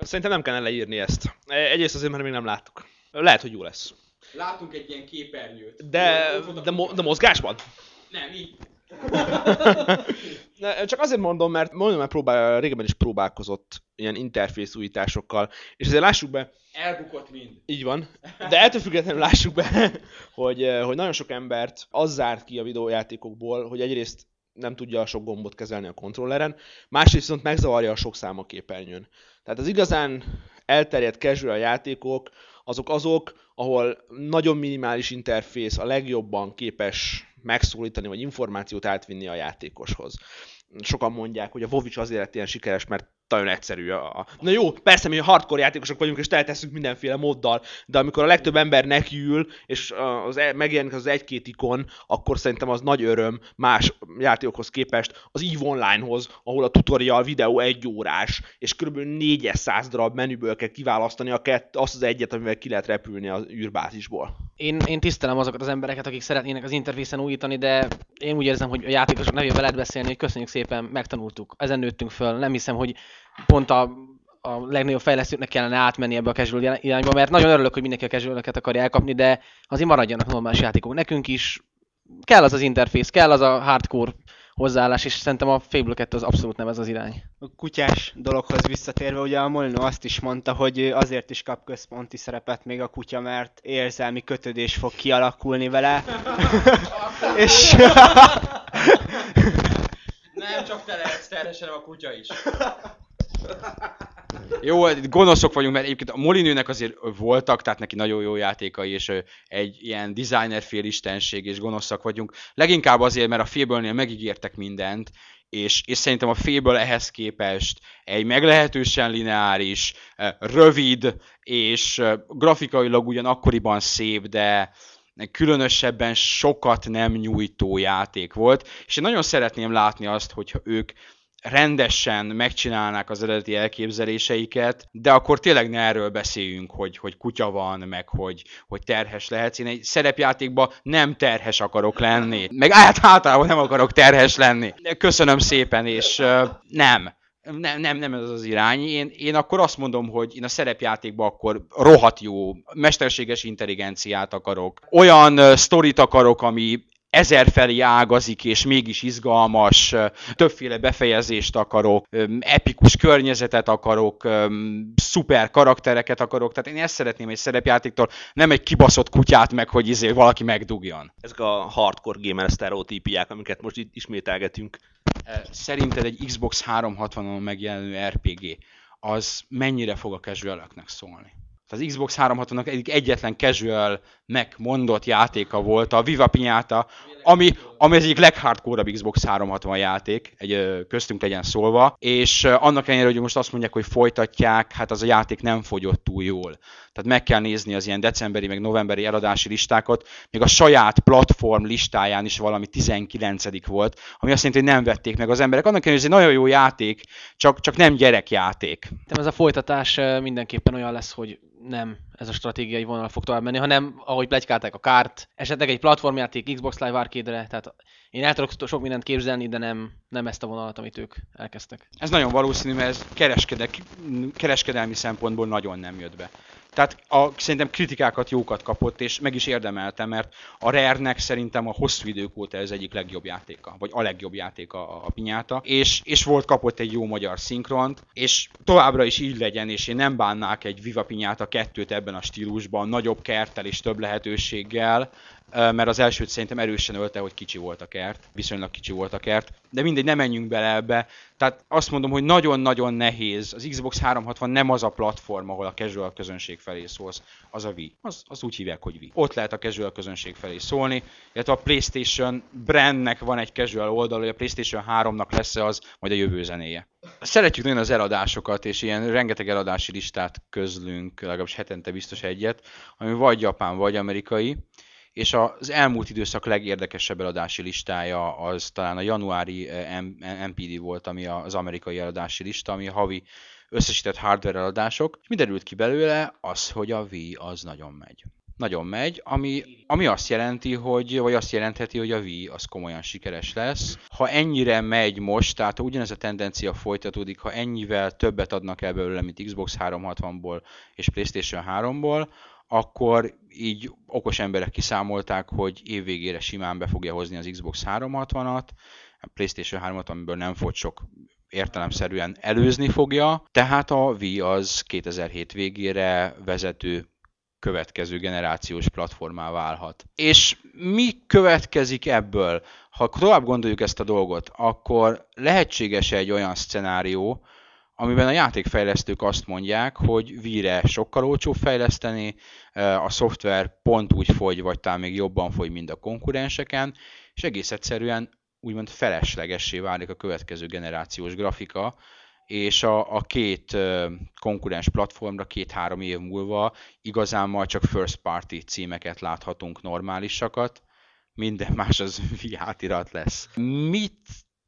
Szerintem nem kellene leírni ezt. Egyrészt azért, mert még nem láttuk. Lehet, hogy jó lesz. Látunk egy ilyen képernyőt. De, de, mo- de mozgásban? Nem, így. Csak azért mondom, mert mondom, mert próbál, régebben is próbálkozott ilyen interfész újításokkal, és azért lássuk be... Elbukott mind. Így van. De ettől függetlenül lássuk be, hogy, eh, hogy nagyon sok embert az zárt ki a videójátékokból, hogy egyrészt nem tudja a sok gombot kezelni a kontrolleren, másrészt viszont megzavarja a sok szám a képernyőn. Tehát az igazán elterjedt casual játékok, azok azok, ahol nagyon minimális interfész a legjobban képes megszólítani, vagy információt átvinni a játékoshoz. Sokan mondják, hogy a WoW is azért lett ilyen sikeres, mert nagyon egyszerű. A... Na jó, persze mi hardcore játékosok vagyunk, és teltesszük mindenféle moddal, de amikor a legtöbb ember nekiül, és az, e- megjelenik az egy-két ikon, akkor szerintem az nagy öröm más játékokhoz képest az EVE Online-hoz, ahol a tutorial videó egy órás, és kb. 400 darab menüből kell kiválasztani a kett, azt az egyet, amivel ki lehet repülni az űrbázisból. Én, én tisztelem azokat az embereket, akik szeretnének az interfészen újítani, de én úgy érzem, hogy a játékosok nevében lehet beszélni, hogy köszönjük szépen, megtanultuk, ezen nőttünk föl. Nem hiszem, hogy pont a, a legnagyobb fejlesztőknek kellene átmenni ebbe a casual irányba, mert nagyon örülök, hogy mindenki a casual akarja elkapni, de azért maradjanak normális játékok. Nekünk is kell az az interfész, kell az a hardcore hozzáállás, és szerintem a Fable 2 az abszolút nem ez az irány. A kutyás dologhoz visszatérve, ugye a Molino azt is mondta, hogy azért is kap központi szerepet még a kutya, mert érzelmi kötődés fog kialakulni vele. és... nem csak te lehetsz terhesen, a kutya is. Jó, gonoszok vagyunk, mert egyébként a Molinőnek azért voltak, tehát neki nagyon jó játékai, és egy ilyen designer félistenség, és gonoszak vagyunk. Leginkább azért, mert a fable megígértek mindent, és, és szerintem a Fable ehhez képest egy meglehetősen lineáris, rövid, és grafikailag ugyan akkoriban szép, de különösebben sokat nem nyújtó játék volt, és én nagyon szeretném látni azt, hogyha ők rendesen megcsinálnák az eredeti elképzeléseiket, de akkor tényleg ne erről beszéljünk, hogy, hogy kutya van, meg hogy, hogy terhes lehetsz. Én egy szerepjátékban nem terhes akarok lenni, meg általában nem akarok terhes lenni. Köszönöm szépen, és uh, nem nem, nem, nem ez az irány. Én, én akkor azt mondom, hogy én a szerepjátékban akkor rohadt jó, mesterséges intelligenciát akarok. Olyan sztorit akarok, ami ezerfelé ágazik, és mégis izgalmas, többféle befejezést akarok, epikus környezetet akarok, szuper karaktereket akarok, tehát én ezt szeretném egy szerepjátéktól, nem egy kibaszott kutyát meg, hogy izé valaki megdugjon. Ezek a hardcore gamer sztereotípiák, amiket most itt ismételgetünk. Szerinted egy Xbox 360-on megjelenő RPG az mennyire fog a casual szólni? Az Xbox 360-nak egyik egyetlen casual megmondott játéka volt a Viva Pinyata, ami, ami az egyik leghardcore Xbox 360 játék, egy köztünk legyen szólva, és annak ellenére, hogy most azt mondják, hogy folytatják, hát az a játék nem fogyott túl jól. Tehát meg kell nézni az ilyen decemberi, meg novemberi eladási listákat, még a saját platform listáján is valami 19 volt, ami azt jelenti, hogy nem vették meg az emberek. Annak ellenére, hogy ez egy nagyon jó játék, csak, csak nem gyerekjáték. Ez a folytatás mindenképpen olyan lesz, hogy nem ez a stratégiai vonal fog tovább menni, hanem ahogy plegykálták a kárt, esetleg egy platformjáték Xbox Live Arcade-re, tehát én el tudok sok mindent képzelni, de nem, nem ezt a vonalat, amit ők elkezdtek. Ez nagyon valószínű, mert ez kereskedelmi szempontból nagyon nem jött be. Tehát a, szerintem kritikákat jókat kapott, és meg is érdemelte, mert a Rare-nek szerintem a hosszú idők óta ez egyik legjobb játéka, vagy a legjobb játéka a, a pinyáta, és, és volt kapott egy jó magyar szinkront, és továbbra is így legyen, és én nem bánnák egy Viva Pinyáta kettőt ebben a stílusban, nagyobb kerttel és több lehetőséggel, mert az elsőt szerintem erősen ölte, hogy kicsi volt a kert, viszonylag kicsi volt a kert, de mindegy, nem menjünk bele ebbe. Tehát azt mondom, hogy nagyon-nagyon nehéz. Az Xbox 360 nem az a platform, ahol a casual közönség felé szólsz, az a Wii. Az, az úgy hívják, hogy Wii. Ott lehet a casual közönség felé szólni, illetve a PlayStation brandnek van egy casual oldal, hogy a PlayStation 3-nak lesz az majd a jövő zenéje. Szeretjük nagyon az eladásokat, és ilyen rengeteg eladási listát közlünk, legalábbis hetente biztos egyet, ami vagy japán, vagy amerikai és az elmúlt időszak legérdekesebb eladási listája az talán a januári MPD eh, volt, ami az amerikai eladási lista, ami a havi összesített hardware eladások, és mi derült ki belőle? Az, hogy a Wii az nagyon megy. Nagyon megy, ami, ami azt jelenti, hogy, vagy azt jelentheti, hogy a Wii az komolyan sikeres lesz. Ha ennyire megy most, tehát ugyanez a tendencia folytatódik, ha ennyivel többet adnak el belőle, mint Xbox 360-ból és PlayStation 3-ból, akkor így okos emberek kiszámolták, hogy évvégére simán be fogja hozni az Xbox 360-at, a PlayStation 3-at, amiből nem fog sok értelemszerűen előzni fogja, tehát a Wii az 2007 végére vezető következő generációs platformá válhat. És mi következik ebből? Ha tovább gondoljuk ezt a dolgot, akkor lehetséges egy olyan szcenárió, amiben a játékfejlesztők azt mondják, hogy víre sokkal olcsóbb fejleszteni, a szoftver pont úgy fogy, vagy talán még jobban fogy, mint a konkurenseken, és egész egyszerűen úgymond feleslegessé válik a következő generációs grafika, és a, a két konkurens platformra két-három év múlva igazán majd csak first party címeket láthatunk normálisakat, minden más az átirat lesz. Mit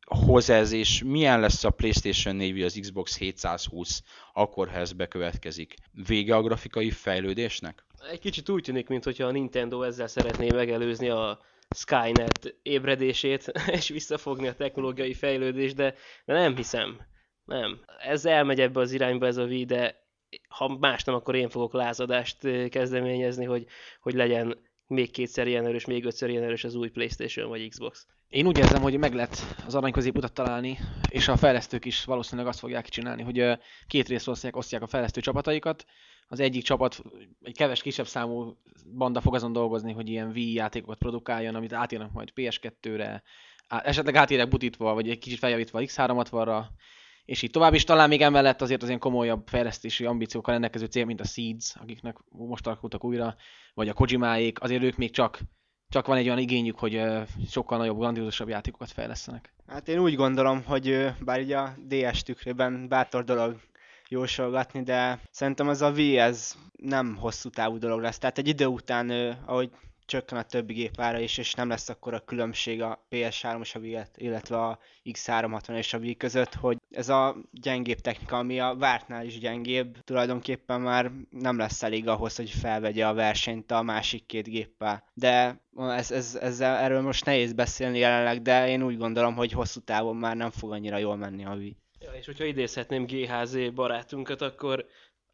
hoz ez, és milyen lesz a PlayStation 4 vagy az Xbox 720 akkor, ha ez bekövetkezik? Vége a grafikai fejlődésnek? Egy kicsit úgy tűnik, mintha a Nintendo ezzel szeretné megelőzni a Skynet ébredését, és visszafogni a technológiai fejlődést, de, de nem hiszem. Nem. Ez elmegy ebbe az irányba ez a Wii, de ha más nem, akkor én fogok lázadást kezdeményezni, hogy, hogy legyen még kétszer ilyen erős, még ötször ilyen erős az új Playstation vagy Xbox. Én úgy érzem, hogy meg lehet az arany középutat találni, és a fejlesztők is valószínűleg azt fogják csinálni, hogy két részre osztják, osztják a fejlesztő csapataikat. Az egyik csapat, egy keves kisebb számú banda fog azon dolgozni, hogy ilyen Wii játékokat produkáljon, amit átírnak majd PS2-re, esetleg átírják butítva, vagy egy kicsit feljavítva X360-ra, és így tovább is. Talán még emellett azért az ilyen komolyabb fejlesztési ambíciókkal rendelkező cél, mint a Seeds, akiknek most alakultak újra, vagy a Kojimáék, azért ők még csak, csak van egy olyan igényük, hogy sokkal nagyobb, grandiózusabb játékokat fejlesztenek. Hát én úgy gondolom, hogy bár ugye a DS tükrében bátor dolog jósolgatni, de szerintem az a V ez nem hosszú távú dolog lesz. Tehát egy idő után, ahogy csökken a többi gépára is, és nem lesz akkor a különbség a PS3 és a Wii, illetve a X360 és a Wii között, hogy ez a gyengébb technika, ami a vártnál is gyengébb, tulajdonképpen már nem lesz elég ahhoz, hogy felvegye a versenyt a másik két géppel. De ez, ez, ez, erről most nehéz beszélni jelenleg, de én úgy gondolom, hogy hosszú távon már nem fog annyira jól menni a Wii. Ja, és hogyha idézhetném GHZ barátunkat, akkor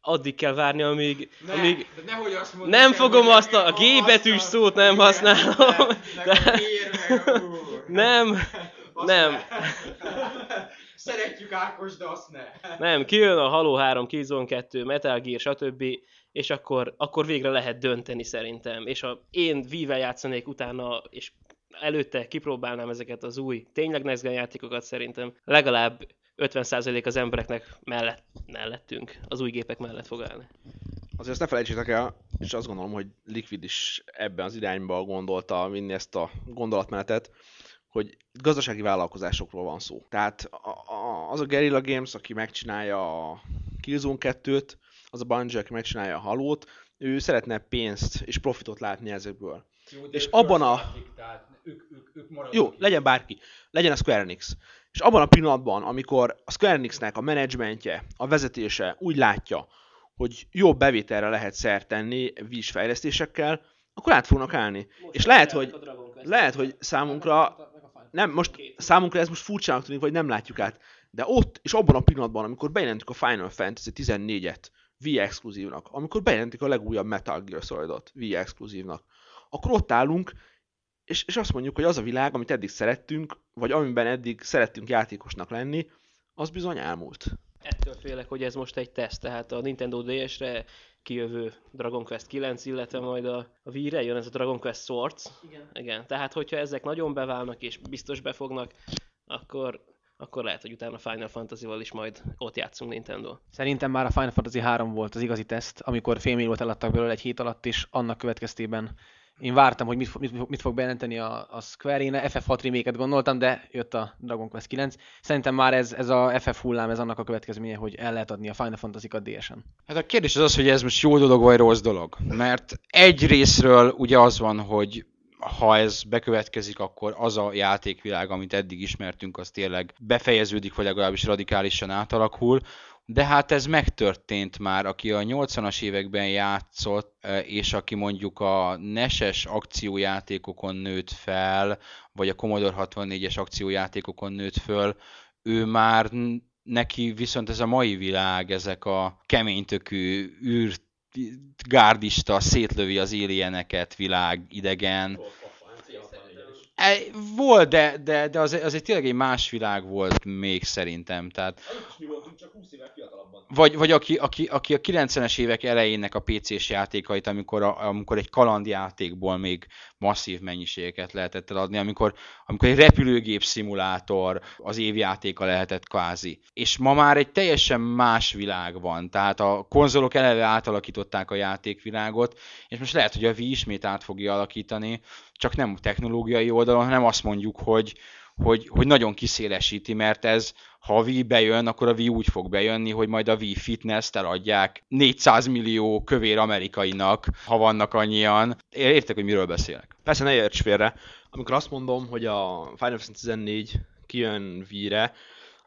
addig kell várni, amíg... Ne, amíg nehogy azt mondod, nem fogom azt a G betűs szót nem használom. De, nem, nem. Szeretjük Ákos, de azt ne. Nem, kijön a Halo 3, Killzone 2, Metal Gear, stb. És akkor, akkor végre lehet dönteni szerintem. És ha én Vive játszanék utána, és előtte kipróbálnám ezeket az új, tényleg next játékokat szerintem legalább 50% az embereknek mellett, mellettünk, az új gépek mellett fog állni. Azért azt ne felejtsétek el, és azt gondolom, hogy Liquid is ebben az irányba gondolta vinni ezt a gondolatmenetet, hogy gazdasági vállalkozásokról van szó. Tehát az a Guerrilla Games, aki megcsinálja a Killzone 2-t, az a Bungie, aki megcsinálja a Halót, ő szeretne pénzt és profitot látni ezekből. Jó, és abban a... tehát ők, ők, ők Jó, legyen bárki. Legyen a Square Enix. És abban a pillanatban, amikor a Square Enixnek a menedzsmentje, a vezetése úgy látja, hogy jobb bevételre lehet szert tenni víz fejlesztésekkel, akkor át fognak állni. Most és lehet, hogy, lehet, hogy számunkra, nem, most számunkra ez most furcsának tűnik, vagy nem látjuk át, de ott és abban a pillanatban, amikor bejelentük a Final Fantasy 14-et Wii exkluzívnak, amikor bejelentik a legújabb Metal Gear Solid-ot Wii exkluzívnak, akkor ott állunk, és, és azt mondjuk, hogy az a világ, amit eddig szerettünk, vagy amiben eddig szerettünk játékosnak lenni, az bizony elmúlt. Ettől félek, hogy ez most egy teszt, tehát a Nintendo DS-re kijövő Dragon Quest 9, illetve majd a, a Wii-re jön ez a Dragon Quest Swords. Igen. Igen. Tehát, hogyha ezek nagyon beválnak és biztos befognak, akkor, akkor lehet, hogy utána Final Fantasy-val is majd ott játszunk Nintendo. Szerintem már a Final Fantasy 3 volt az igazi teszt, amikor félmilliót eladtak belőle egy hét alatt, és annak következtében én vártam, hogy mit, mit, mit fog bejelenteni a, a Square, én FF6 remake gondoltam, de jött a Dragon Quest 9. Szerintem már ez, ez a FF hullám, ez annak a következménye, hogy el lehet adni a Final Fantasy-kat DS-en. Hát a kérdés az az, hogy ez most jó dolog vagy rossz dolog. Mert egy részről ugye az van, hogy ha ez bekövetkezik, akkor az a játékvilág, amit eddig ismertünk, az tényleg befejeződik, vagy legalábbis radikálisan átalakul de hát ez megtörtént már, aki a 80-as években játszott, e, és aki mondjuk a neses akciójátékokon nőtt fel, vagy a Commodore 64-es akciójátékokon nőtt föl, ő már neki viszont ez a mai világ, ezek a keménytökű űr gárdista szétlövi az alieneket, világ, idegen. Volt, de, de, de az, az egy tényleg egy más világ volt még szerintem. Tehát... Mi voltunk csak 20 évek fiatalabban. Vagy, vagy aki, aki, aki a 90-es évek elejének a PC-s játékait, amikor, a, amikor egy kalandjátékból még masszív mennyiségeket lehetett eladni, amikor, amikor egy repülőgép szimulátor az évjátéka lehetett kvázi. És ma már egy teljesen más világ van, tehát a konzolok eleve átalakították a játékvilágot, és most lehet, hogy a Wii ismét át fogja alakítani, csak nem technológiai oldalon, hanem azt mondjuk, hogy, hogy, hogy nagyon kiszélesíti, mert ez, ha a Wii bejön, akkor a Wii úgy fog bejönni, hogy majd a Wii Fitness-t eladják 400 millió kövér amerikainak, ha vannak annyian. Értek, hogy miről beszélek. Persze ne érts félre. Amikor azt mondom, hogy a Final Fantasy 14 kijön Wii-re,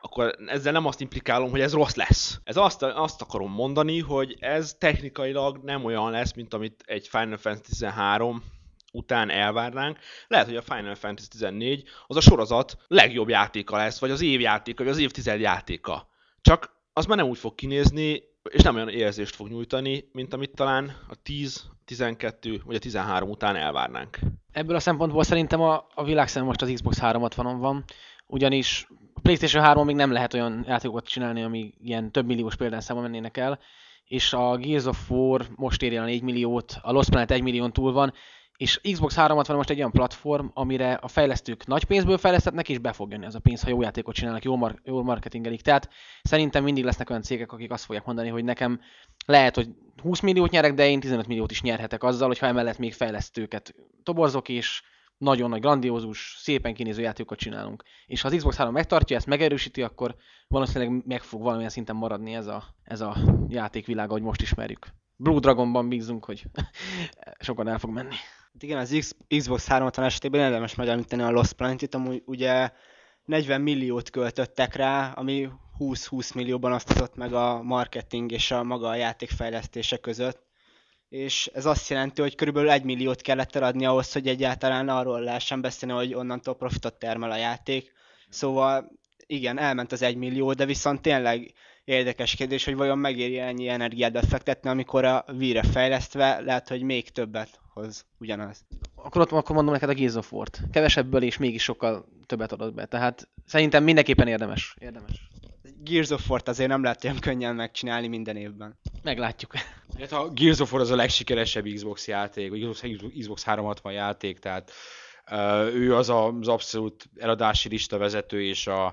akkor ezzel nem azt implikálom, hogy ez rossz lesz. Ez azt, azt akarom mondani, hogy ez technikailag nem olyan lesz, mint amit egy Final Fantasy 13 után elvárnánk. Lehet, hogy a Final Fantasy 14 az a sorozat legjobb játéka lesz, vagy az év játéka, vagy az évtized játéka. Csak az már nem úgy fog kinézni, és nem olyan érzést fog nyújtani, mint amit talán a 10, 12 vagy a 13 után elvárnánk. Ebből a szempontból szerintem a, a világszem most az Xbox 360-on van, ugyanis a PlayStation 3 még nem lehet olyan játékokat csinálni, ami ilyen több milliós példányszámon mennének el, és a Gears of War most érje a 4 milliót, a Lost Planet 1 millión túl van, és Xbox 360 most egy olyan platform, amire a fejlesztők nagy pénzből fejlesztetnek, és be fog jönni az a pénz, ha jó játékot csinálnak, jó mar- jól marketingelik. Tehát szerintem mindig lesznek olyan cégek, akik azt fogják mondani, hogy nekem lehet, hogy 20 milliót nyerek, de én 15 milliót is nyerhetek azzal, hogyha emellett még fejlesztőket toborzok, és nagyon nagy, grandiózus, szépen kinéző játékokat csinálunk. És ha az Xbox 3 megtartja, ezt megerősíti, akkor valószínűleg meg fog valamilyen szinten maradni ez a, ez a játékvilág, ahogy most ismerjük. Blue Dragonban bízunk, hogy sokan el fog menni. Hát igen, az Xbox 360 esetében érdemes megemlíteni a Lost Planet-it, amúgy ugye 40 milliót költöttek rá, ami 20-20 millióban osztozott meg a marketing és a maga a játékfejlesztése között. És ez azt jelenti, hogy körülbelül 1 milliót kellett eladni ahhoz, hogy egyáltalán arról lehessen beszélni, hogy onnantól profitot termel a játék. Szóval igen, elment az 1 millió, de viszont tényleg érdekes kérdés, hogy vajon megéri ennyi energiát befektetni, amikor a víre fejlesztve lehet, hogy még többet hoz ugyanaz. Akkor ott akkor mondom neked a Gears of War-t. Kevesebből és mégis sokkal többet adott be. Tehát szerintem mindenképpen érdemes. érdemes. Gears of War-t azért nem lehet olyan könnyen megcsinálni minden évben. Meglátjuk. Hát a Gears of War az a legsikeresebb Xbox játék, vagy Xbox 360 játék, tehát ő az a, az abszolút eladási lista vezető és a,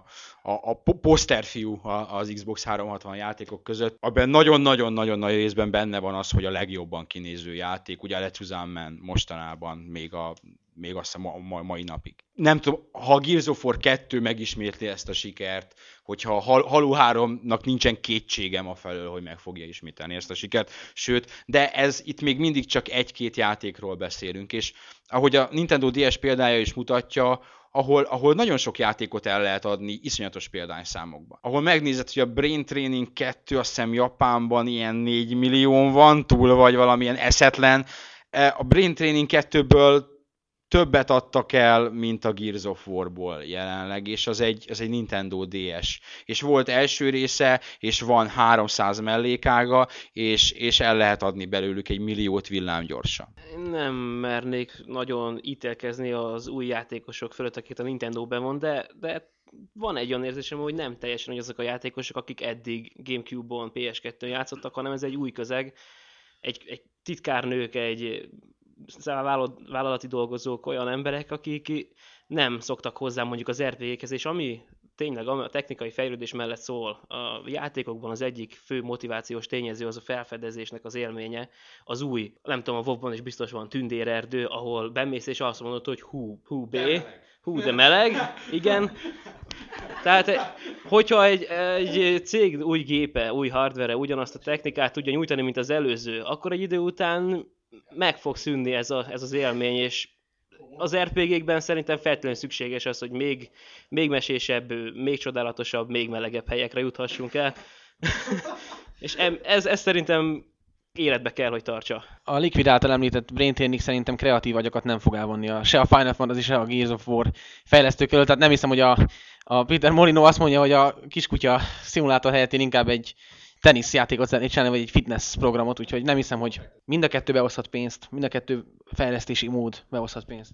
a, a poszterfiú az Xbox 360 játékok között. Abban nagyon-nagyon-nagyon nagy részben benne van az, hogy a legjobban kinéző játék, ugye a Let's Man mostanában még a még azt a ma, mai napig. Nem tudom, ha a Gears of War 2 megismétli ezt a sikert, hogyha a Halo 3-nak nincsen kétségem a felől, hogy meg fogja ismételni ezt a sikert, sőt, de ez itt még mindig csak egy-két játékról beszélünk, és ahogy a Nintendo DS példája is mutatja, ahol, ahol nagyon sok játékot el lehet adni iszonyatos példányszámokban. Ahol megnézed, hogy a Brain Training 2 azt hiszem Japánban ilyen 4 millió van túl, vagy valamilyen eszetlen. E, a Brain Training 2-ből többet adtak el, mint a Gears of War-ból jelenleg, és az egy, az egy Nintendo DS. És volt első része, és van 300 mellékága, és, és el lehet adni belőlük egy milliót villámgyorsan. Nem mernék nagyon ítélkezni az új játékosok fölött, akik a Nintendo bevon, de, de van egy olyan érzésem, hogy nem teljesen azok a játékosok, akik eddig Gamecube-on, PS2-on játszottak, hanem ez egy új közeg, egy, egy titkárnők, egy vállalati dolgozók olyan emberek, akik nem szoktak hozzá mondjuk az RPG-hez, és ami tényleg a technikai fejlődés mellett szól, a játékokban az egyik fő motivációs tényező az a felfedezésnek az élménye, az új, nem tudom, a WoW-ban is biztos van tündérerdő, ahol bemész és azt mondod, hogy hú, hú, B, hú, de meleg, igen. Tehát, hogyha egy, egy cég új gépe, új hardware ugyanazt a technikát tudja nyújtani, mint az előző, akkor egy idő után meg fog szűnni ez, a, ez az élmény, és az RPG-kben szerintem feltétlenül szükséges az, hogy még, még mesésebb, még csodálatosabb, még melegebb helyekre juthassunk el. és ez, ez szerintem életbe kell, hogy tartsa. A Liquid által említett Brain Training szerintem kreatív agyakat nem fog elvonni a, se a Final Fantasy, se a Gears of War fejlesztők között, tehát nem hiszem, hogy a, a Peter Molino azt mondja, hogy a kiskutya szimulátor helyett én inkább egy teniszjátékot szeretnék csinálni, vagy egy fitness programot, úgyhogy nem hiszem, hogy mind a kettő behozhat pénzt, mind a kettő fejlesztési mód behozhat pénzt.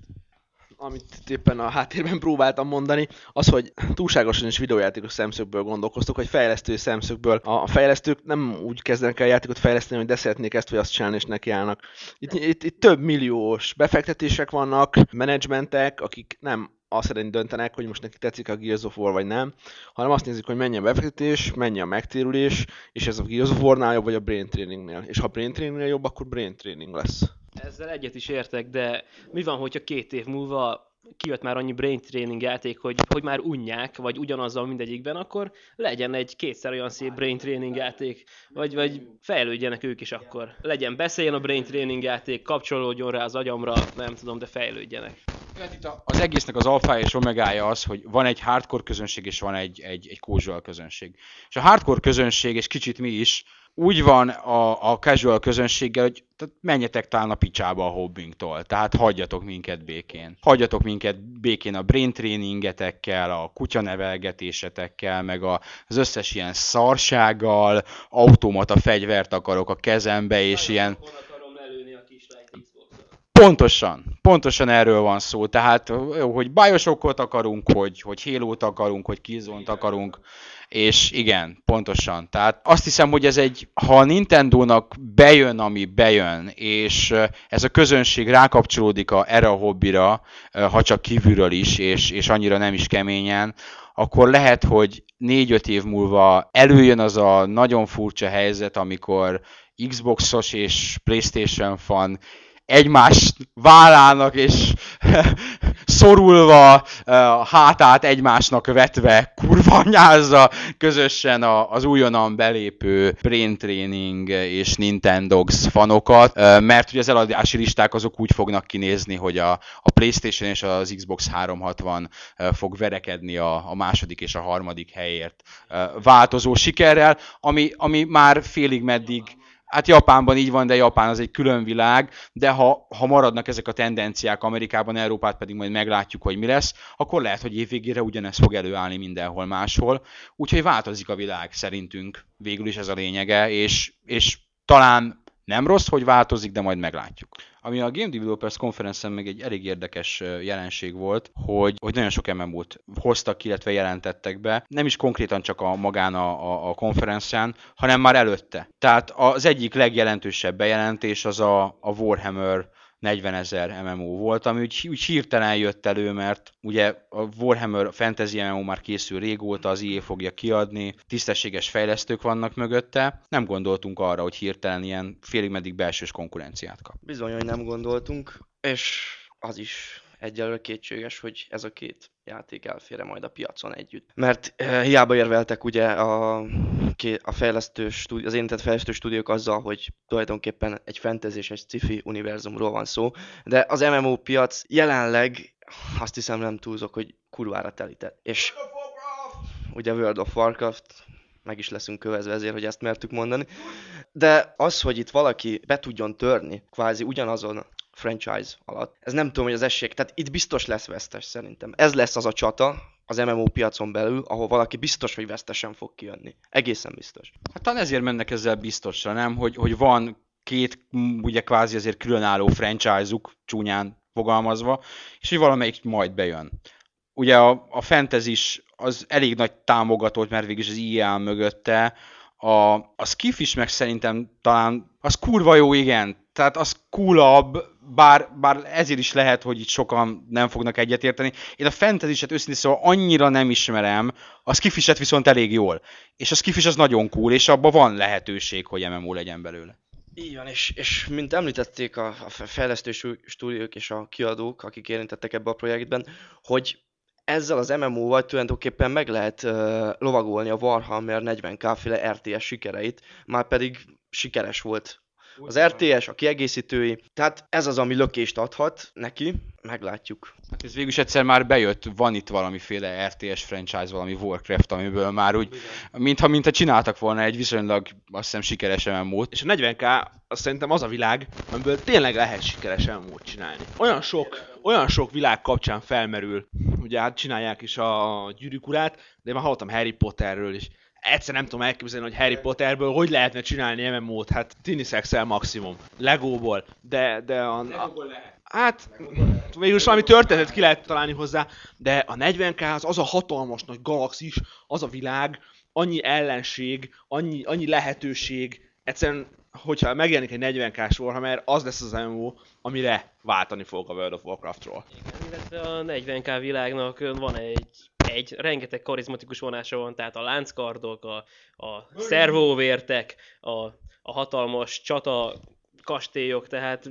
amit éppen a háttérben próbáltam mondani, az, hogy túlságosan is videójátékos szemszögből gondolkoztok, hogy fejlesztő szemszögből. A fejlesztők nem úgy kezdenek el játékot fejleszteni, hogy de szeretnék ezt vagy azt csinálni, és nekiállnak. Itt, itt, itt több milliós befektetések vannak, menedzsmentek, akik nem azt szerint döntenek, hogy most neki tetszik a Gears of War vagy nem, hanem azt nézik, hogy mennyi a befektetés, mennyi a megtérülés, és ez a Gears of War-nál jobb, vagy a Brain Trainingnél. És ha Brain Trainingnél jobb, akkor Brain Training lesz. Ezzel egyet is értek, de mi van, hogyha két év múlva kijött már annyi brain training játék, hogy, hogy már unják, vagy ugyanazzal mindegyikben, akkor legyen egy kétszer olyan szép brain training játék, vagy, vagy fejlődjenek ők is akkor. Legyen, beszéljen a brain training játék, kapcsolódjon rá az agyamra, nem tudom, de fejlődjenek. Hát itt az egésznek az alfája és omegája az, hogy van egy hardcore közönség és van egy, egy, egy casual közönség. És a hardcore közönség, és kicsit mi is, úgy van a, a casual közönséggel, hogy tehát menjetek talán a picsába a hobbinktól, tehát hagyjatok minket békén. Hagyjatok minket békén a brain trainingetekkel, a kutyanevelgetésetekkel, meg a, az összes ilyen szarsággal, automata fegyvert akarok a kezembe, és ilyen... a kislányt Pontosan, pontosan erről van szó. Tehát, hogy Bioshockot akarunk, hogy, hogy Halo-t akarunk, hogy Killzone-t akarunk, és igen, pontosan. Tehát azt hiszem, hogy ez egy, ha a Nintendo-nak bejön, ami bejön, és eh, ez a közönség rákapcsolódik a, erre a hobbira, eh, ha csak kívülről is, és, és annyira nem is keményen, akkor lehet, hogy négy-öt év múlva előjön az a nagyon furcsa helyzet, amikor Xboxos és Playstation fan egymás vállának és szorulva, a hátát egymásnak vetve, kurvanyázza közösen az újonnan belépő Brain Training és Nintendogs fanokat, mert ugye az eladási listák azok úgy fognak kinézni, hogy a, a Playstation és az Xbox 360 eh, fog verekedni a, a második és a harmadik helyért változó sikerrel, ami, ami már félig meddig Hát Japánban így van, de Japán az egy külön világ, de ha, ha maradnak ezek a tendenciák Amerikában, Európát pedig majd meglátjuk, hogy mi lesz, akkor lehet, hogy évvégére ugyanez fog előállni mindenhol máshol. Úgyhogy változik a világ szerintünk, végül is ez a lényege, és, és talán nem rossz, hogy változik, de majd meglátjuk. Ami a Game Developers Conference-en még egy elég érdekes jelenség volt, hogy, hogy nagyon sok MMO-t hoztak illetve jelentettek be. Nem is konkrétan csak a magán a, a, a konferencián, hanem már előtte. Tehát az egyik legjelentősebb bejelentés az a, a Warhammer 40 ezer MMO volt, ami úgy, úgy hirtelen jött elő, mert ugye a Warhammer Fantasy MMO már készül régóta, az IE fogja kiadni, tisztességes fejlesztők vannak mögötte. Nem gondoltunk arra, hogy hirtelen ilyen félig meddig belsős konkurenciát kap. Bizony, hogy nem gondoltunk, és az is egyelőre kétséges, hogy ez a két játék elfére majd a piacon együtt. Mert eh, hiába érveltek ugye a, a fejlesztő stúdi- az érintett fejlesztő stúdiók azzal, hogy tulajdonképpen egy fantasy és egy sci-fi univerzumról van szó, de az MMO piac jelenleg azt hiszem nem túlzok, hogy kurvára telített. És ugye World of Warcraft, meg is leszünk kövezve ezért, hogy ezt mertük mondani. De az, hogy itt valaki be tudjon törni, kvázi ugyanazon franchise alatt, ez nem tudom, hogy az esély, tehát itt biztos lesz vesztes szerintem. Ez lesz az a csata az MMO piacon belül, ahol valaki biztos, hogy vesztesen fog kijönni. Egészen biztos. Hát talán ezért mennek ezzel biztosra, nem? Hogy, hogy van két, ugye kvázi azért különálló franchise-uk, csúnyán fogalmazva, és hogy valamelyik majd bejön. Ugye a, a fantasy is az elég nagy támogatót, mert végülis az IEA mögötte, a, a skiff is meg szerintem talán, az kurva jó, igen, tehát az coolabb, bár, bár ezért is lehet, hogy itt sokan nem fognak egyetérteni. Én a fantasy-et őszintén szóval annyira nem ismerem, a skifiset viszont elég jól. És a skifis az nagyon cool, és abban van lehetőség, hogy MMO legyen belőle. Így van, és, és mint említették a, a fe- fejlesztő stú- stúdiók és a kiadók, akik érintettek ebbe a projektben, hogy ezzel az MMO-val tulajdonképpen meg lehet uh, lovagolni a Warhammer 40k féle RTS sikereit, már pedig sikeres volt az RTS, a kiegészítői, tehát ez az, ami lökést adhat neki, meglátjuk. Hát ez végülis egyszer már bejött, van itt valamiféle RTS franchise, valami Warcraft, amiből már úgy, mintha, mintha csináltak volna egy viszonylag, azt hiszem, sikeres MMO-t. És a 40k az szerintem az a világ, amiből tényleg lehet sikeres MMO-t csinálni. Olyan sok, olyan sok világ kapcsán felmerül, ugye hát csinálják is a gyűrűk urát, de én már hallottam Harry Potterről is. Egyszer nem tudom elképzelni, hogy Harry Potterből hogy lehetne csinálni MMO-t, hát tini szexel maximum. Legóból, de, de a, a, Hát, végülis valami történetet ki lehet találni hozzá, de a 40K az, az a hatalmas nagy galaxis, az a világ, annyi ellenség, annyi, annyi lehetőség, egyszerűen, hogyha megjelenik egy 40K-s Warhammer, az lesz az MMO, amire váltani fog a World of Warcraftról. Illetve a 40k világnak van egy, egy rengeteg karizmatikus vonása van, tehát a lánckardok, a, a szervóvértek, a, a hatalmas csata kastélyok, tehát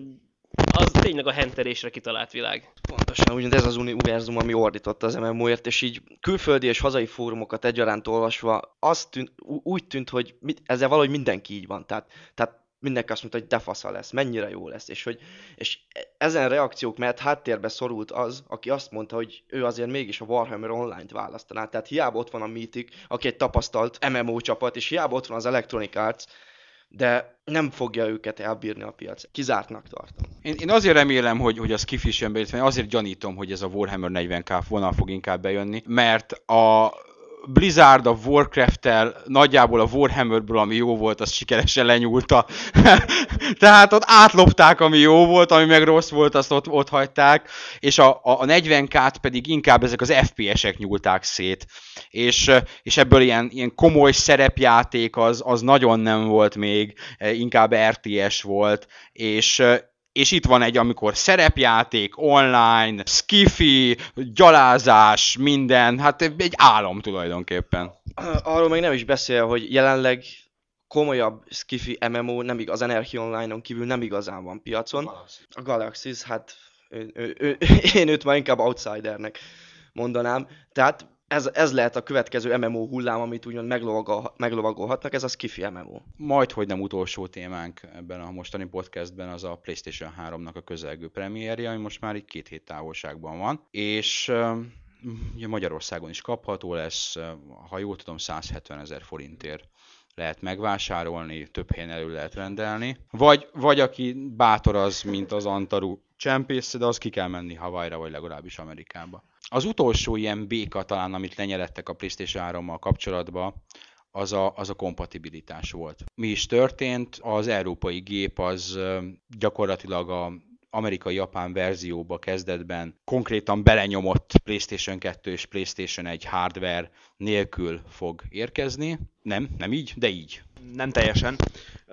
az tényleg a hentelésre kitalált világ. Pontosan, ugyan ez az univerzum, ami ordított az MMO-ért, és így külföldi és hazai fórumokat egyaránt olvasva, azt tűnt, úgy tűnt, hogy mi- ezzel valahogy mindenki így van. Tehát, tehát mindenki azt mondta, hogy de fasza lesz, mennyire jó lesz, és hogy és ezen reakciók mellett háttérbe szorult az, aki azt mondta, hogy ő azért mégis a Warhammer Online-t választaná. Tehát hiába ott van a Mythic, aki egy tapasztalt MMO csapat, és hiába ott van az Electronic Arts, de nem fogja őket elbírni a piac. Kizártnak tartom. Én, én azért remélem, hogy, hogy az kifis jön be, azért gyanítom, hogy ez a Warhammer 40k vonal fog inkább bejönni, mert a Blizzard a Warcraft-tel nagyjából a Warhammerből, ami jó volt, az sikeresen lenyúlta. Tehát ott átlopták, ami jó volt, ami meg rossz volt, azt ott, ott hagyták, és a, a, a 40k-t pedig inkább ezek az FPS-ek nyúlták szét. És, és ebből ilyen, ilyen komoly szerepjáték az, az nagyon nem volt még, inkább RTS volt, és, és itt van egy, amikor szerepjáték, online, skifi, gyalázás, minden, hát egy álom tulajdonképpen. Arról még nem is beszél, hogy jelenleg komolyabb skifi MMO nem igaz, az Energy Online-on kívül nem igazán van piacon. A Galaxis, hát ő, ő, ő, én őt már inkább outsidernek mondanám. Tehát ez, ez lehet a következő MMO hullám, amit úgymond meglovagol, meglovagolhatnak, ez a Skiffy MMO. Majd, hogy nem utolsó témánk ebben a mostani podcastben, az a PlayStation 3-nak a közelgő premierje, ami most már így két hét távolságban van, és ugye Magyarországon is kapható lesz, ha jól tudom, 170 ezer forintért lehet megvásárolni, több helyen elő lehet rendelni. Vagy, vagy aki bátor az, mint az Antaru csempész, de az ki kell menni Hawaii-ra, vagy legalábbis Amerikába. Az utolsó ilyen béka talán, amit lenyelettek a PlayStation 3-mal kapcsolatban, az a, az a kompatibilitás volt. Mi is történt? Az európai gép az gyakorlatilag a amerikai-japán verzióba kezdetben konkrétan belenyomott PlayStation 2 és PlayStation 1 hardware nélkül fog érkezni. Nem, nem így, de így. Nem teljesen.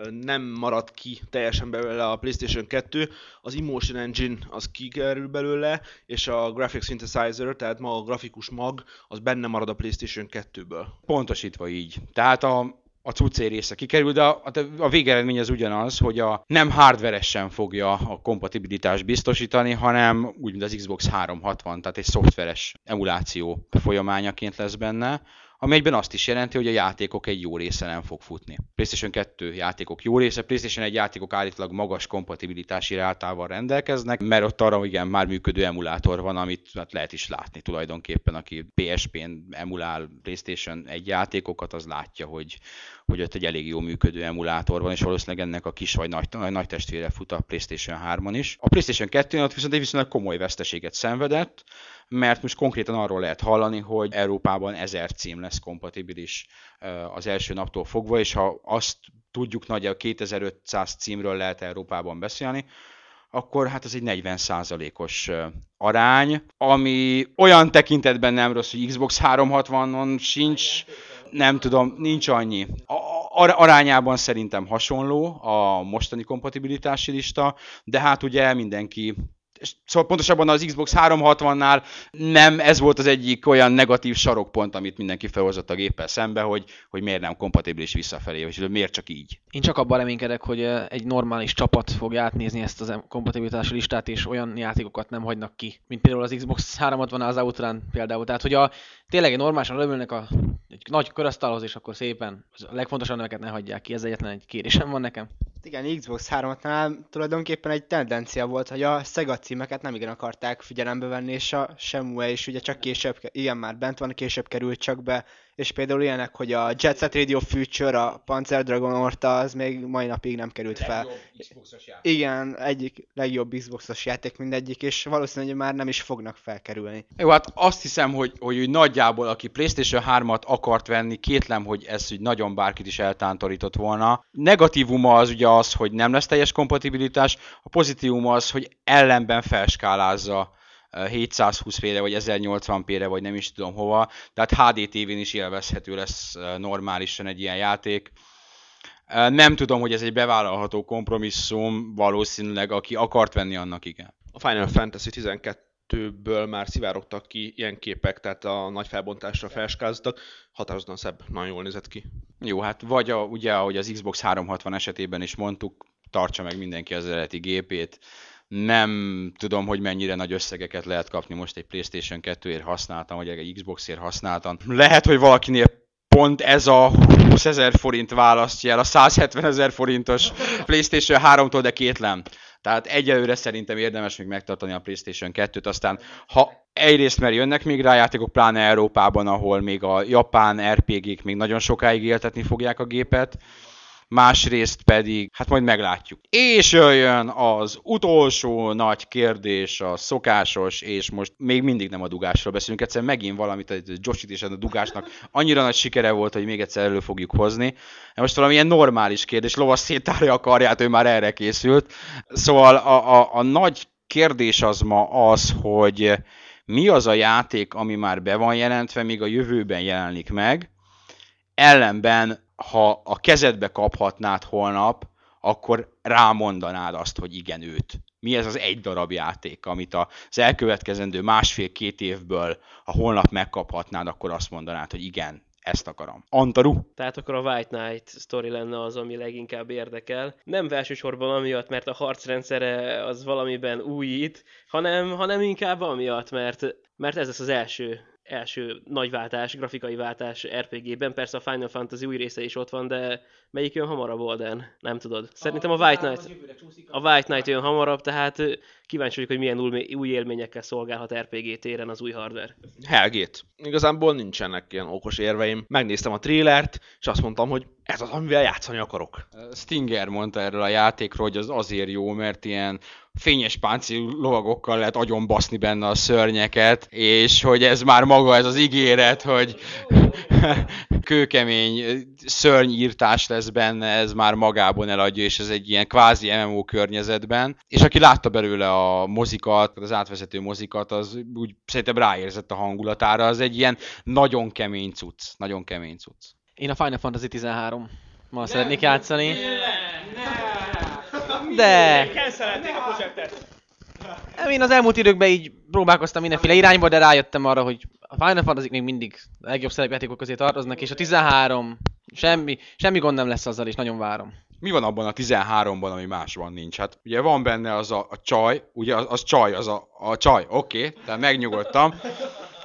Nem marad ki teljesen belőle a PlayStation 2. Az Emotion Engine az kikerül belőle, és a Graphic Synthesizer, tehát ma a grafikus mag, az benne marad a PlayStation 2-ből. Pontosítva így. Tehát a, a cuccé része kikerül, de a, a végeredmény az ugyanaz, hogy a nem hardveresen fogja a kompatibilitást biztosítani, hanem úgy, mint az Xbox 360, tehát egy szoftveres emuláció folyamányaként lesz benne, ami egyben azt is jelenti, hogy a játékok egy jó része nem fog futni. PlayStation 2 játékok jó része, PlayStation 1 játékok állítólag magas kompatibilitási rátával rendelkeznek, mert ott arra igen már működő emulátor van, amit hát lehet is látni tulajdonképpen, aki PSP-n emulál PlayStation 1 játékokat, az látja, hogy, hogy ott egy elég jó működő emulátor van, és valószínűleg ennek a kis vagy nagy, nagy, nagy testvére fut a PlayStation 3-on is. A PlayStation 2 ott viszont egy viszonylag komoly veszteséget szenvedett, mert most konkrétan arról lehet hallani, hogy Európában ezer cím lesz kompatibilis az első naptól fogva, és ha azt tudjuk nagyjából 2500 címről lehet Európában beszélni, akkor hát ez egy 40%-os arány, ami olyan tekintetben nem rossz, hogy Xbox 360-on sincs, nem tudom, nincs annyi. A, arányában szerintem hasonló a mostani kompatibilitási lista, de hát ugye mindenki Szóval pontosabban az Xbox 360-nál nem ez volt az egyik olyan negatív sarokpont, amit mindenki felhozott a géppel szembe, hogy, hogy miért nem kompatibilis visszafelé, vagy miért csak így. Én csak abban reménykedek, hogy egy normális csapat fogja átnézni ezt a kompatibilitási listát, és olyan játékokat nem hagynak ki, mint például az Xbox 360 az Outrun például. Tehát, hogy a, tényleg normálisan rövülnek a egy nagy körasztalhoz, és akkor szépen a legfontosabb neveket ne hagyják ki. Ez egyetlen egy kérésem van nekem. Igen, Xbox 360-nál tulajdonképpen egy tendencia volt, hogy a Sega címeket nem igen akarták figyelembe venni, és a Shenmue is ugye csak később, igen már bent van, később került csak be, és például ilyenek, hogy a Jet Set Radio Future, a Panzer Dragon Orta, az még mai napig nem került fel. Igen, egyik legjobb Xboxos játék mindegyik, és valószínűleg már nem is fognak felkerülni. Jó, hát azt hiszem, hogy, hogy úgy nagyjából, aki PlayStation 3-at akart venni, kétlem, hogy ez úgy nagyon bárkit is eltántorított volna. Negatívuma az ugye az, hogy nem lesz teljes kompatibilitás, a pozitívuma az, hogy ellenben felskálázza 720p-re, vagy 1080p-re, vagy nem is tudom hova. Tehát HD TV-n is élvezhető lesz normálisan egy ilyen játék. Nem tudom, hogy ez egy bevállalható kompromisszum, valószínűleg aki akart venni, annak igen. A Final Fantasy 12-ből már szivárogtak ki ilyen képek, tehát a nagy felbontásra felskáztak, határozottan szebb, nagyon jól nézett ki. Jó, hát vagy a, ugye, ahogy az Xbox 360 esetében is mondtuk, tartsa meg mindenki az eredeti gépét, nem tudom, hogy mennyire nagy összegeket lehet kapni most egy PlayStation 2-ért használtam, vagy egy Xbox-ért használtam. Lehet, hogy valakinél pont ez a 20 ezer forint választja el a 170 ezer forintos PlayStation 3-tól, de kétlem. Tehát egyelőre szerintem érdemes még megtartani a PlayStation 2-t, aztán ha egyrészt mert jönnek még rá játékok, pláne Európában, ahol még a japán RPG-k még nagyon sokáig éltetni fogják a gépet, másrészt pedig, hát majd meglátjuk. És jöjjön az utolsó nagy kérdés, a szokásos, és most még mindig nem a dugásról beszélünk, egyszer megint valamit, egy Joshit a dugásnak annyira nagy sikere volt, hogy még egyszer elő fogjuk hozni. Most valamilyen normális kérdés, lovas szétárja a karját, ő már erre készült. Szóval a, a, a nagy kérdés az ma az, hogy mi az a játék, ami már be van jelentve, még a jövőben jelenik meg, ellenben ha a kezedbe kaphatnád holnap, akkor rámondanád azt, hogy igen, őt. Mi ez az egy darab játék, amit az elkövetkezendő másfél-két évből, ha holnap megkaphatnád, akkor azt mondanád, hogy igen, ezt akarom. Antaru? Tehát akkor a White Knight story lenne az, ami leginkább érdekel. Nem elsősorban amiatt, mert a harcrendszere az valamiben újít, hanem, hanem inkább amiatt, mert, mert ez lesz az első első nagy váltás, grafikai váltás RPG-ben. Persze a Final Fantasy új része is ott van, de melyik jön hamarabb, Olden? Nem tudod. Szerintem a White Knight, a White Knight jön hamarabb, tehát kíváncsi vagyok, hogy milyen új élményekkel szolgálhat RPG téren az új hardware. Helgét. Igazából nincsenek ilyen okos érveim. Megnéztem a trélert, és azt mondtam, hogy ez az, amivel játszani akarok. Stinger mondta erről a játékról, hogy az azért jó, mert ilyen fényes páncélú lovagokkal lehet agyon baszni benne a szörnyeket, és hogy ez már maga ez az ígéret, hogy kőkemény szörnyírtás lesz benne, ez már magában eladja, és ez egy ilyen kvázi MMO környezetben. És aki látta belőle a mozikat, az átvezető mozikat, az úgy szerintem ráérzett a hangulatára, az egy ilyen nagyon kemény cucc, nagyon kemény cucc. Én a Final Fantasy 13 ma szeretnék játszani. Ne, ne. De... a projektet. Én az elmúlt időkben így próbálkoztam mindenféle irányba, de rájöttem arra, hogy a Final Fantasy még mindig a legjobb szerepjátékok közé tartoznak, és a 13, semmi, semmi gond nem lesz azzal, és nagyon várom. Mi van abban a 13-ban, ami másban nincs? Hát ugye van benne az a, a csaj, ugye az, az csaj, az a, a csaj, oké, okay, tehát megnyugodtam.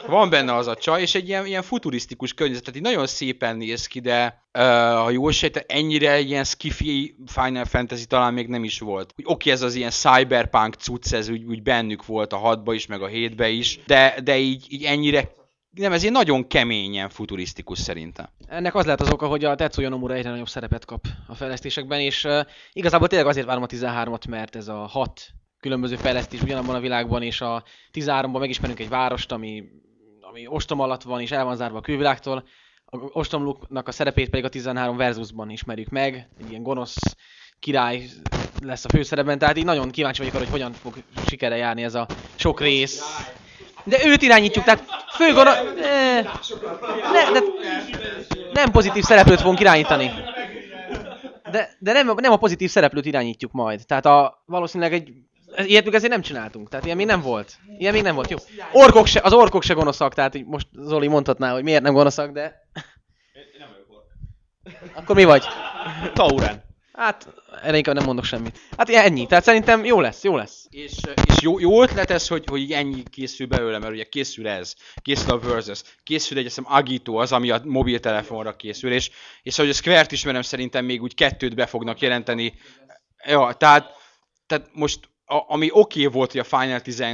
Van benne az a csaj, és egy ilyen, ilyen futurisztikus környezet, tehát így nagyon szépen néz ki, de uh, ha jól sejtem, ennyire ilyen skiffy Final Fantasy talán még nem is volt. Oké, okay, ez az ilyen cyberpunk cucc, ez úgy, úgy bennük volt a hatba is, meg a hétbe is, de, de így, így ennyire nem, ez egy nagyon keményen futurisztikus szerintem. Ennek az lehet az oka, hogy a Tetsuya Nomura egyre nagyobb szerepet kap a fejlesztésekben, és uh, igazából tényleg azért várom a 13-at, mert ez a hat különböző fejlesztés ugyanabban a világban, és a 13-ban megismerünk egy várost, ami ami ostom alatt van és el van zárva a külvilágtól. A ostomluknak a szerepét pedig a 13 versusban ismerjük meg. Egy ilyen gonosz király lesz a főszerepben, tehát így nagyon kíváncsi vagyok arra, hogy hogyan fog sikere járni ez a sok rész. De őt irányítjuk, tehát fő gonosz... Ne, de nem pozitív szereplőt fogunk irányítani. De, de nem, nem a pozitív szereplőt irányítjuk majd. Tehát a, valószínűleg egy Ilyet még ezért nem csináltunk, tehát ilyen még nem volt. Ilyen még nem volt, jó. Orkok se, az orkok se gonoszak, tehát most Zoli mondhatná, hogy miért nem gonoszak, de... Nem vagyok ork. Akkor mi vagy? Tauren. Hát, erre inkább nem mondok semmit. Hát ennyi, tehát szerintem jó lesz, jó lesz. És, és jó, jó ötlet ez, hogy, hogy ennyi készül belőle, mert ugye készül ez, készül a Versus, készül egy eszem Agito, az, ami a mobiltelefonra készül, és, és ahogy a Square-t ismerem, szerintem még úgy kettőt be fognak jelenteni. Ja, tehát, tehát most a, ami oké okay volt, hogy a Final, 10,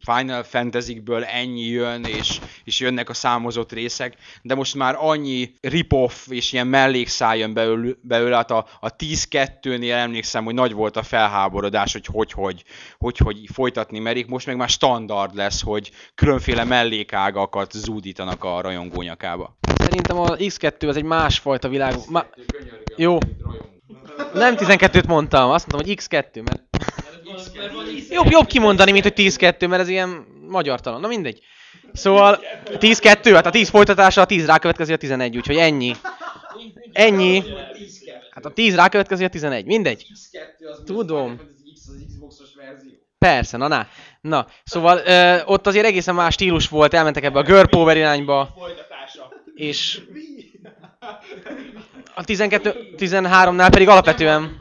Final Fantasy-ből ennyi jön, és, és jönnek a számozott részek, de most már annyi rip-off és ilyen mellékszál jön belőle, belőle hát a, a 10-2-nél emlékszem, hogy nagy volt a felháborodás, hogy hogy, hogy, hogy, hogy folytatni merik, most meg már standard lesz, hogy különféle mellékágakat zúdítanak a rajongónyakába. Szerintem a X2 az egy másfajta világ. Ma... Jó. Nem 12-t mondtam, azt mondtam, hogy X2, mert jobb, jobb kimondani, mint hogy 10-2, mert ez ilyen magyar talán. Na mindegy. Szóval 10-2, hát a 10 folytatása, a 10 rákövetkező a 11, úgyhogy ennyi. Ennyi. Hát a 10 rákövetkező a 11, mindegy. Tudom. Persze, na na. Na, szóval ö, ott azért egészen más stílus volt, elmentek ebbe a girl power irányba. És a 12, 13-nál pedig alapvetően...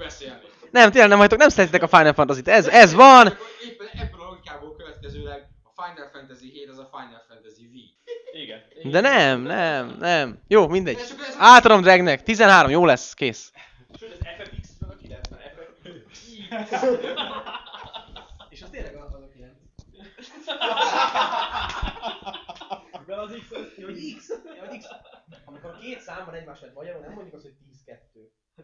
Nem, tényleg nem vagytok, nem szeretitek a Final Fantasy-t. Ez, ez van! Éppen ebből a logikából következőleg a Final Fantasy 7 az a Final Fantasy V. Igen. De nem, nem, nem. Jó, mindegy. Átadom Dragnek. 13, jó lesz, kész. Sőt, az FFX meg a 90 És az tényleg az a 9. De az X, hogy X, hogy X. Amikor két szám van egymás mellett magyarul, nem mondjuk azt, hogy 10-2.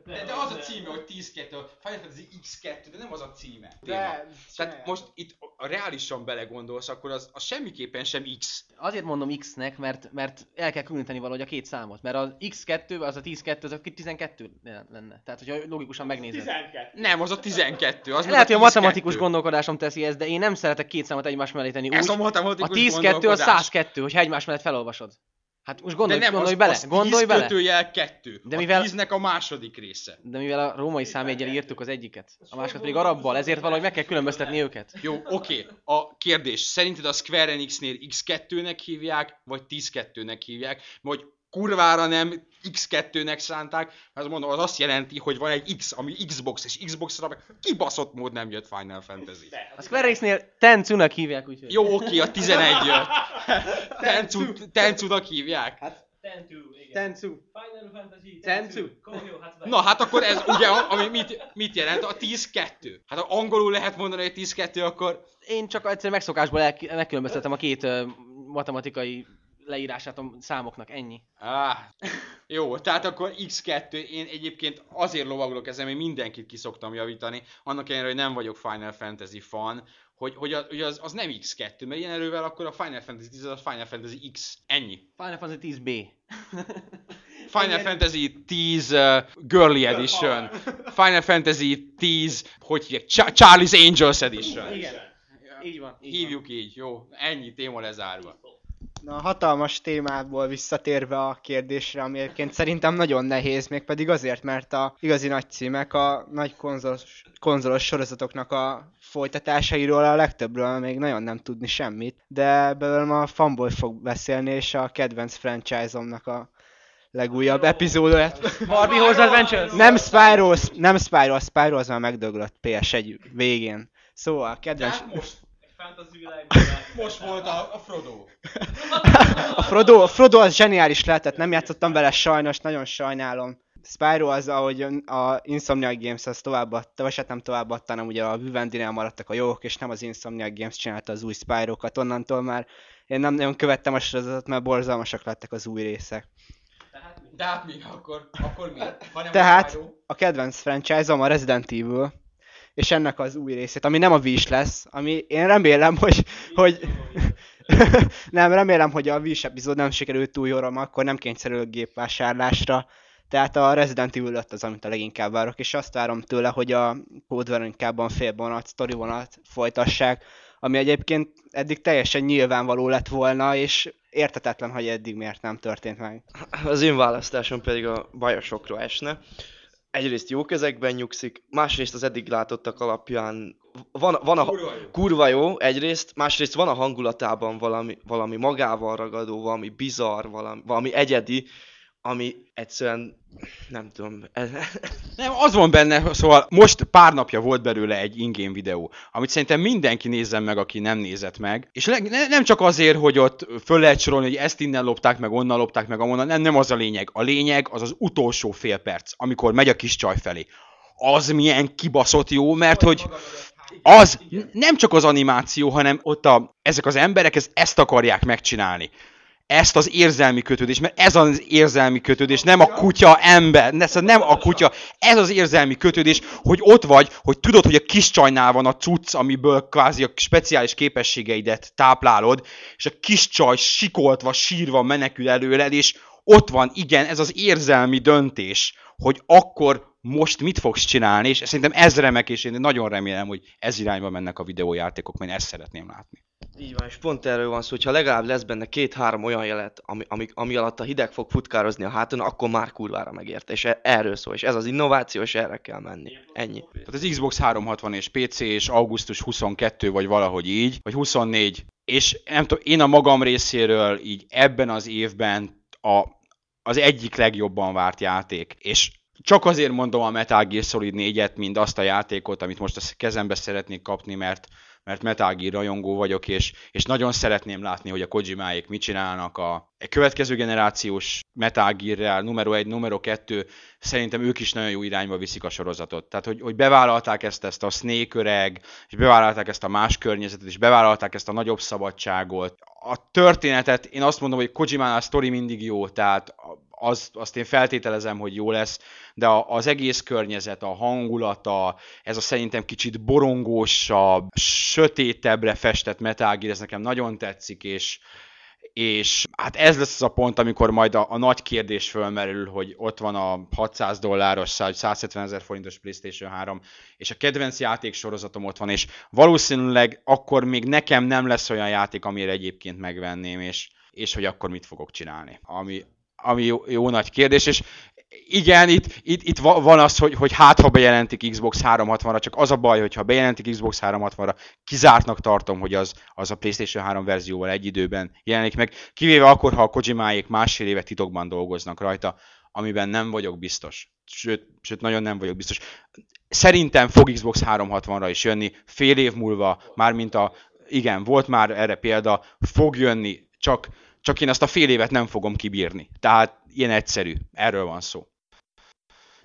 De, de az a címe, hogy 10-2, Final Fantasy X2, de nem az a címe. De, Tehát most itt a reálisan belegondolsz, akkor az, az semmiképpen sem X. Azért mondom X-nek, mert, mert el kell különíteni valahogy a két számot. Mert az X2, az a 10-2, az a 12 lenne. Tehát, hogyha logikusan megnézed. 12. Nem, az a 12. Az Lehet, hogy a 10-2. matematikus gondolkodásom teszi ezt, de én nem szeretek két számot egymás mellé tenni. Ez a Úgy, a matematikus 10-2 az gondolkodás. 102, hogyha egymás mellett felolvasod. Hát most gondolj, de nem, gondolj az, bele, az gondolj 10 bele. kötőjel 2. De a mivel- 10-nek a második része. De mivel a római számjegyel írtuk az egyiket, a másikat pedig arabbal, ezért valahogy meg kell különböztetni őket. Jó, oké. A kérdés, szerinted a Square Enixnél X2-nek hívják, vagy 10-2-nek hívják, vagy kurvára nem X2-nek szánták, mert mondom, az azt jelenti, hogy van egy X, ami Xbox, és Xbox-ra meg kibaszott mód nem jött Final Fantasy. A Square Enixnél Tencu-nak hívják, úgyhogy. Jó, oké, a 11 jött. Tencu, Tencu-nak hívják. Tentu, igen. Tencu. Final Fantasy Tentu. Kohyo Hatsubai. Na hát akkor ez ugye, ami mit, mit jelent? A 10-2. Hát ha angolul lehet mondani, hogy 10-2, akkor Én csak egyszer megszokásból el, megkülönböztetem a két ö, matematikai leírását a számoknak, ennyi. Ah, jó, tehát akkor X2, én egyébként azért lovagolok ezen, mert mindenkit ki szoktam javítani, annak ellenére, hogy nem vagyok Final Fantasy fan, hogy, hogy, a, hogy az, az nem X2, mert ilyen erővel akkor a Final Fantasy 10 az a Final Fantasy X. Ennyi. Final Fantasy 10B. Final Fantasy 10 uh, Girly Edition. Final Fantasy 10, hogy hívják, Ch- Charlie's Angels Edition. Igen. Így van. Így Hívjuk így, jó. Ennyi téma lezárva. Na, hatalmas témából visszatérve a kérdésre, ami egyébként szerintem nagyon nehéz, mégpedig azért, mert a igazi nagy címek a nagy konzolos, konzolos sorozatoknak a folytatásairól a legtöbbről még nagyon nem tudni semmit, de belőlem a fanboy fog beszélni, és a kedvenc franchise-omnak a legújabb epizódot. van. Barbie Horse Adventures? Nem Spyro, nem Spyro, Spyro az már megdöglött PS1 végén. Szóval, kedvenc... Tehát most, Fantasy világban. most volt a, a Frodo. A Frodo, a Frodo az zseniális lehetett, nem játszottam vele sajnos, nagyon sajnálom. Spyro az, ahogy a Insomniac Games az továbbadta, vagy hát nem továbbadta, hanem ugye a Vivendinél maradtak a jók, és nem az Insomniac Games csinálta az új Spyro-kat, onnantól már én nem nagyon követtem a sorozatot, mert borzalmasak lettek az új részek. De hát mi, akkor, akkor mi? Ha nem Tehát a Spyro? a kedvenc franchise-om a Resident Evil, és ennek az új részét, ami nem a Wish lesz, ami én remélem, hogy, hogy nem, remélem, hogy a Wish epizód nem sikerült túl jól, akkor nem kényszerül gépvásárlásra, tehát a Resident Evil 5 az, amit a leginkább várok, és azt várom tőle, hogy a Code Veronicában félvonat, sztori vonat folytassák, ami egyébként eddig teljesen nyilvánvaló lett volna, és értetetlen, hogy eddig miért nem történt meg. Az én választásom pedig a Bioshockra esne. Egyrészt jó kezekben nyugszik, másrészt az eddig látottak alapján van, van a, Kurva jó. kurva jó egyrészt, másrészt van a hangulatában valami, valami magával ragadó, valami bizarr, valami, valami egyedi, ami egyszerűen nem tudom, Nem, az van benne, szóval most pár napja volt belőle egy ingame videó, amit szerintem mindenki nézzen meg, aki nem nézett meg. És ne, nem csak azért, hogy ott föl lehet sorolni, hogy ezt innen lopták meg, onnan lopták meg, amonnan, nem, nem az a lényeg. A lényeg az az utolsó fél perc, amikor megy a kis csaj felé. Az milyen kibaszott jó, mert hogy az nem csak az animáció, hanem ott a, ezek az emberek ez, ezt akarják megcsinálni. Ezt az érzelmi kötődés, mert ez az érzelmi kötődés, nem a kutya ember, ne, szóval nem a kutya, ez az érzelmi kötődés, hogy ott vagy, hogy tudod, hogy a kis csajnál van a cucc, amiből kvázi a speciális képességeidet táplálod, és a kis csaj sikoltva, sírva menekül előled, és ott van, igen, ez az érzelmi döntés, hogy akkor most mit fogsz csinálni, és szerintem ez remek, és én nagyon remélem, hogy ez irányba mennek a videójátékok, mert ezt szeretném látni. Így van, és pont erről van szó, hogyha legalább lesz benne két-három olyan jelet, ami, ami, ami alatt a hideg fog futkározni a háton, akkor már kurvára megérte, és e- erről szól, és ez az innováció, és erre kell menni. Ennyi. Tehát az Xbox 360 és PC, és augusztus 22 vagy valahogy így, vagy 24, és nem tudom, én a magam részéről így ebben az évben a, az egyik legjobban várt játék, és csak azért mondom a Metal Gear Solid 4-et, mint azt a játékot, amit most a kezembe szeretnék kapni, mert, mert Metal Gear rajongó vagyok, és, és nagyon szeretném látni, hogy a Kojimáék mit csinálnak a, következő generációs Metal Gear-rel, numero 1, numero 2, szerintem ők is nagyon jó irányba viszik a sorozatot. Tehát, hogy, hogy bevállalták ezt, ezt a Snake öreg, és bevállalták ezt a más környezetet, és bevállalták ezt a nagyobb szabadságot. A történetet, én azt mondom, hogy Kojimánál a sztori mindig jó, tehát az, azt én feltételezem, hogy jó lesz, de az egész környezet, a hangulata, ez a szerintem kicsit borongósabb, sötétebbre festett Metal Gear, ez nekem nagyon tetszik, és, és hát ez lesz az a pont, amikor majd a, a nagy kérdés fölmerül, hogy ott van a 600 dolláros, 170 ezer forintos PlayStation 3, és a kedvenc játék sorozatom ott van, és valószínűleg akkor még nekem nem lesz olyan játék, amire egyébként megvenném, és, és hogy akkor mit fogok csinálni. Ami, ami jó, jó nagy kérdés, és igen, itt, itt, itt van az, hogy, hogy hát ha bejelentik Xbox 360-ra, csak az a baj, hogy ha bejelentik Xbox 360-ra, kizártnak tartom, hogy az, az a PlayStation 3 verzióval egy időben jelenik meg, kivéve akkor, ha a Kojimáék másfél éve titokban dolgoznak rajta, amiben nem vagyok biztos. Sőt, sőt, nagyon nem vagyok biztos. Szerintem fog Xbox 360-ra is jönni, fél év múlva, mármint a, igen, volt már erre példa, fog jönni, csak csak én azt a fél évet nem fogom kibírni. Tehát ilyen egyszerű. Erről van szó.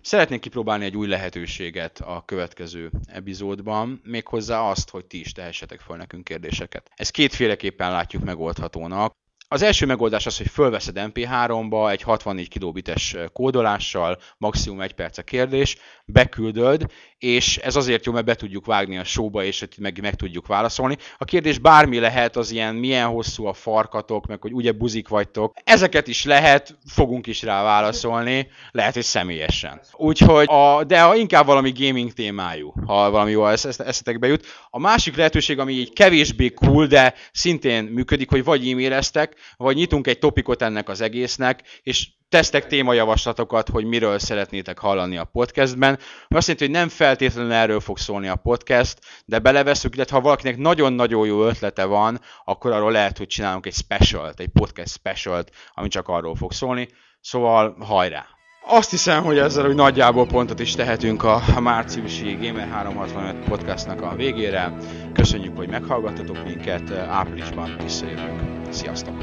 Szeretnék kipróbálni egy új lehetőséget a következő epizódban, méghozzá azt, hogy ti is tehessetek fel nekünk kérdéseket. Ezt kétféleképpen látjuk megoldhatónak. Az első megoldás az, hogy fölveszed MP3-ba egy 64 kilobites kódolással, maximum egy perc a kérdés, beküldöd, és ez azért jó, mert be tudjuk vágni a showba, és meg, meg tudjuk válaszolni. A kérdés bármi lehet, az ilyen milyen hosszú a farkatok, meg hogy ugye buzik vagytok. Ezeket is lehet, fogunk is rá válaszolni, lehet, hogy személyesen. Úgyhogy, a, de ha inkább valami gaming témájú, ha valami jó eszetekbe jut. A másik lehetőség, ami így kevésbé cool, de szintén működik, hogy vagy e-maileztek, vagy nyitunk egy topikot ennek az egésznek, és tesztek témajavaslatokat, hogy miről szeretnétek hallani a podcastben. Azt jelenti, hogy nem feltétlenül erről fog szólni a podcast, de beleveszünk, illetve ha valakinek nagyon-nagyon jó ötlete van, akkor arról lehet, hogy csinálunk egy specialt, egy podcast specialt, ami csak arról fog szólni. Szóval hajrá! Azt hiszem, hogy ezzel hogy nagyjából pontot is tehetünk a, márciusi Gamer365 podcastnak a végére. Köszönjük, hogy meghallgattatok minket, áprilisban visszajövünk. Sziasztok!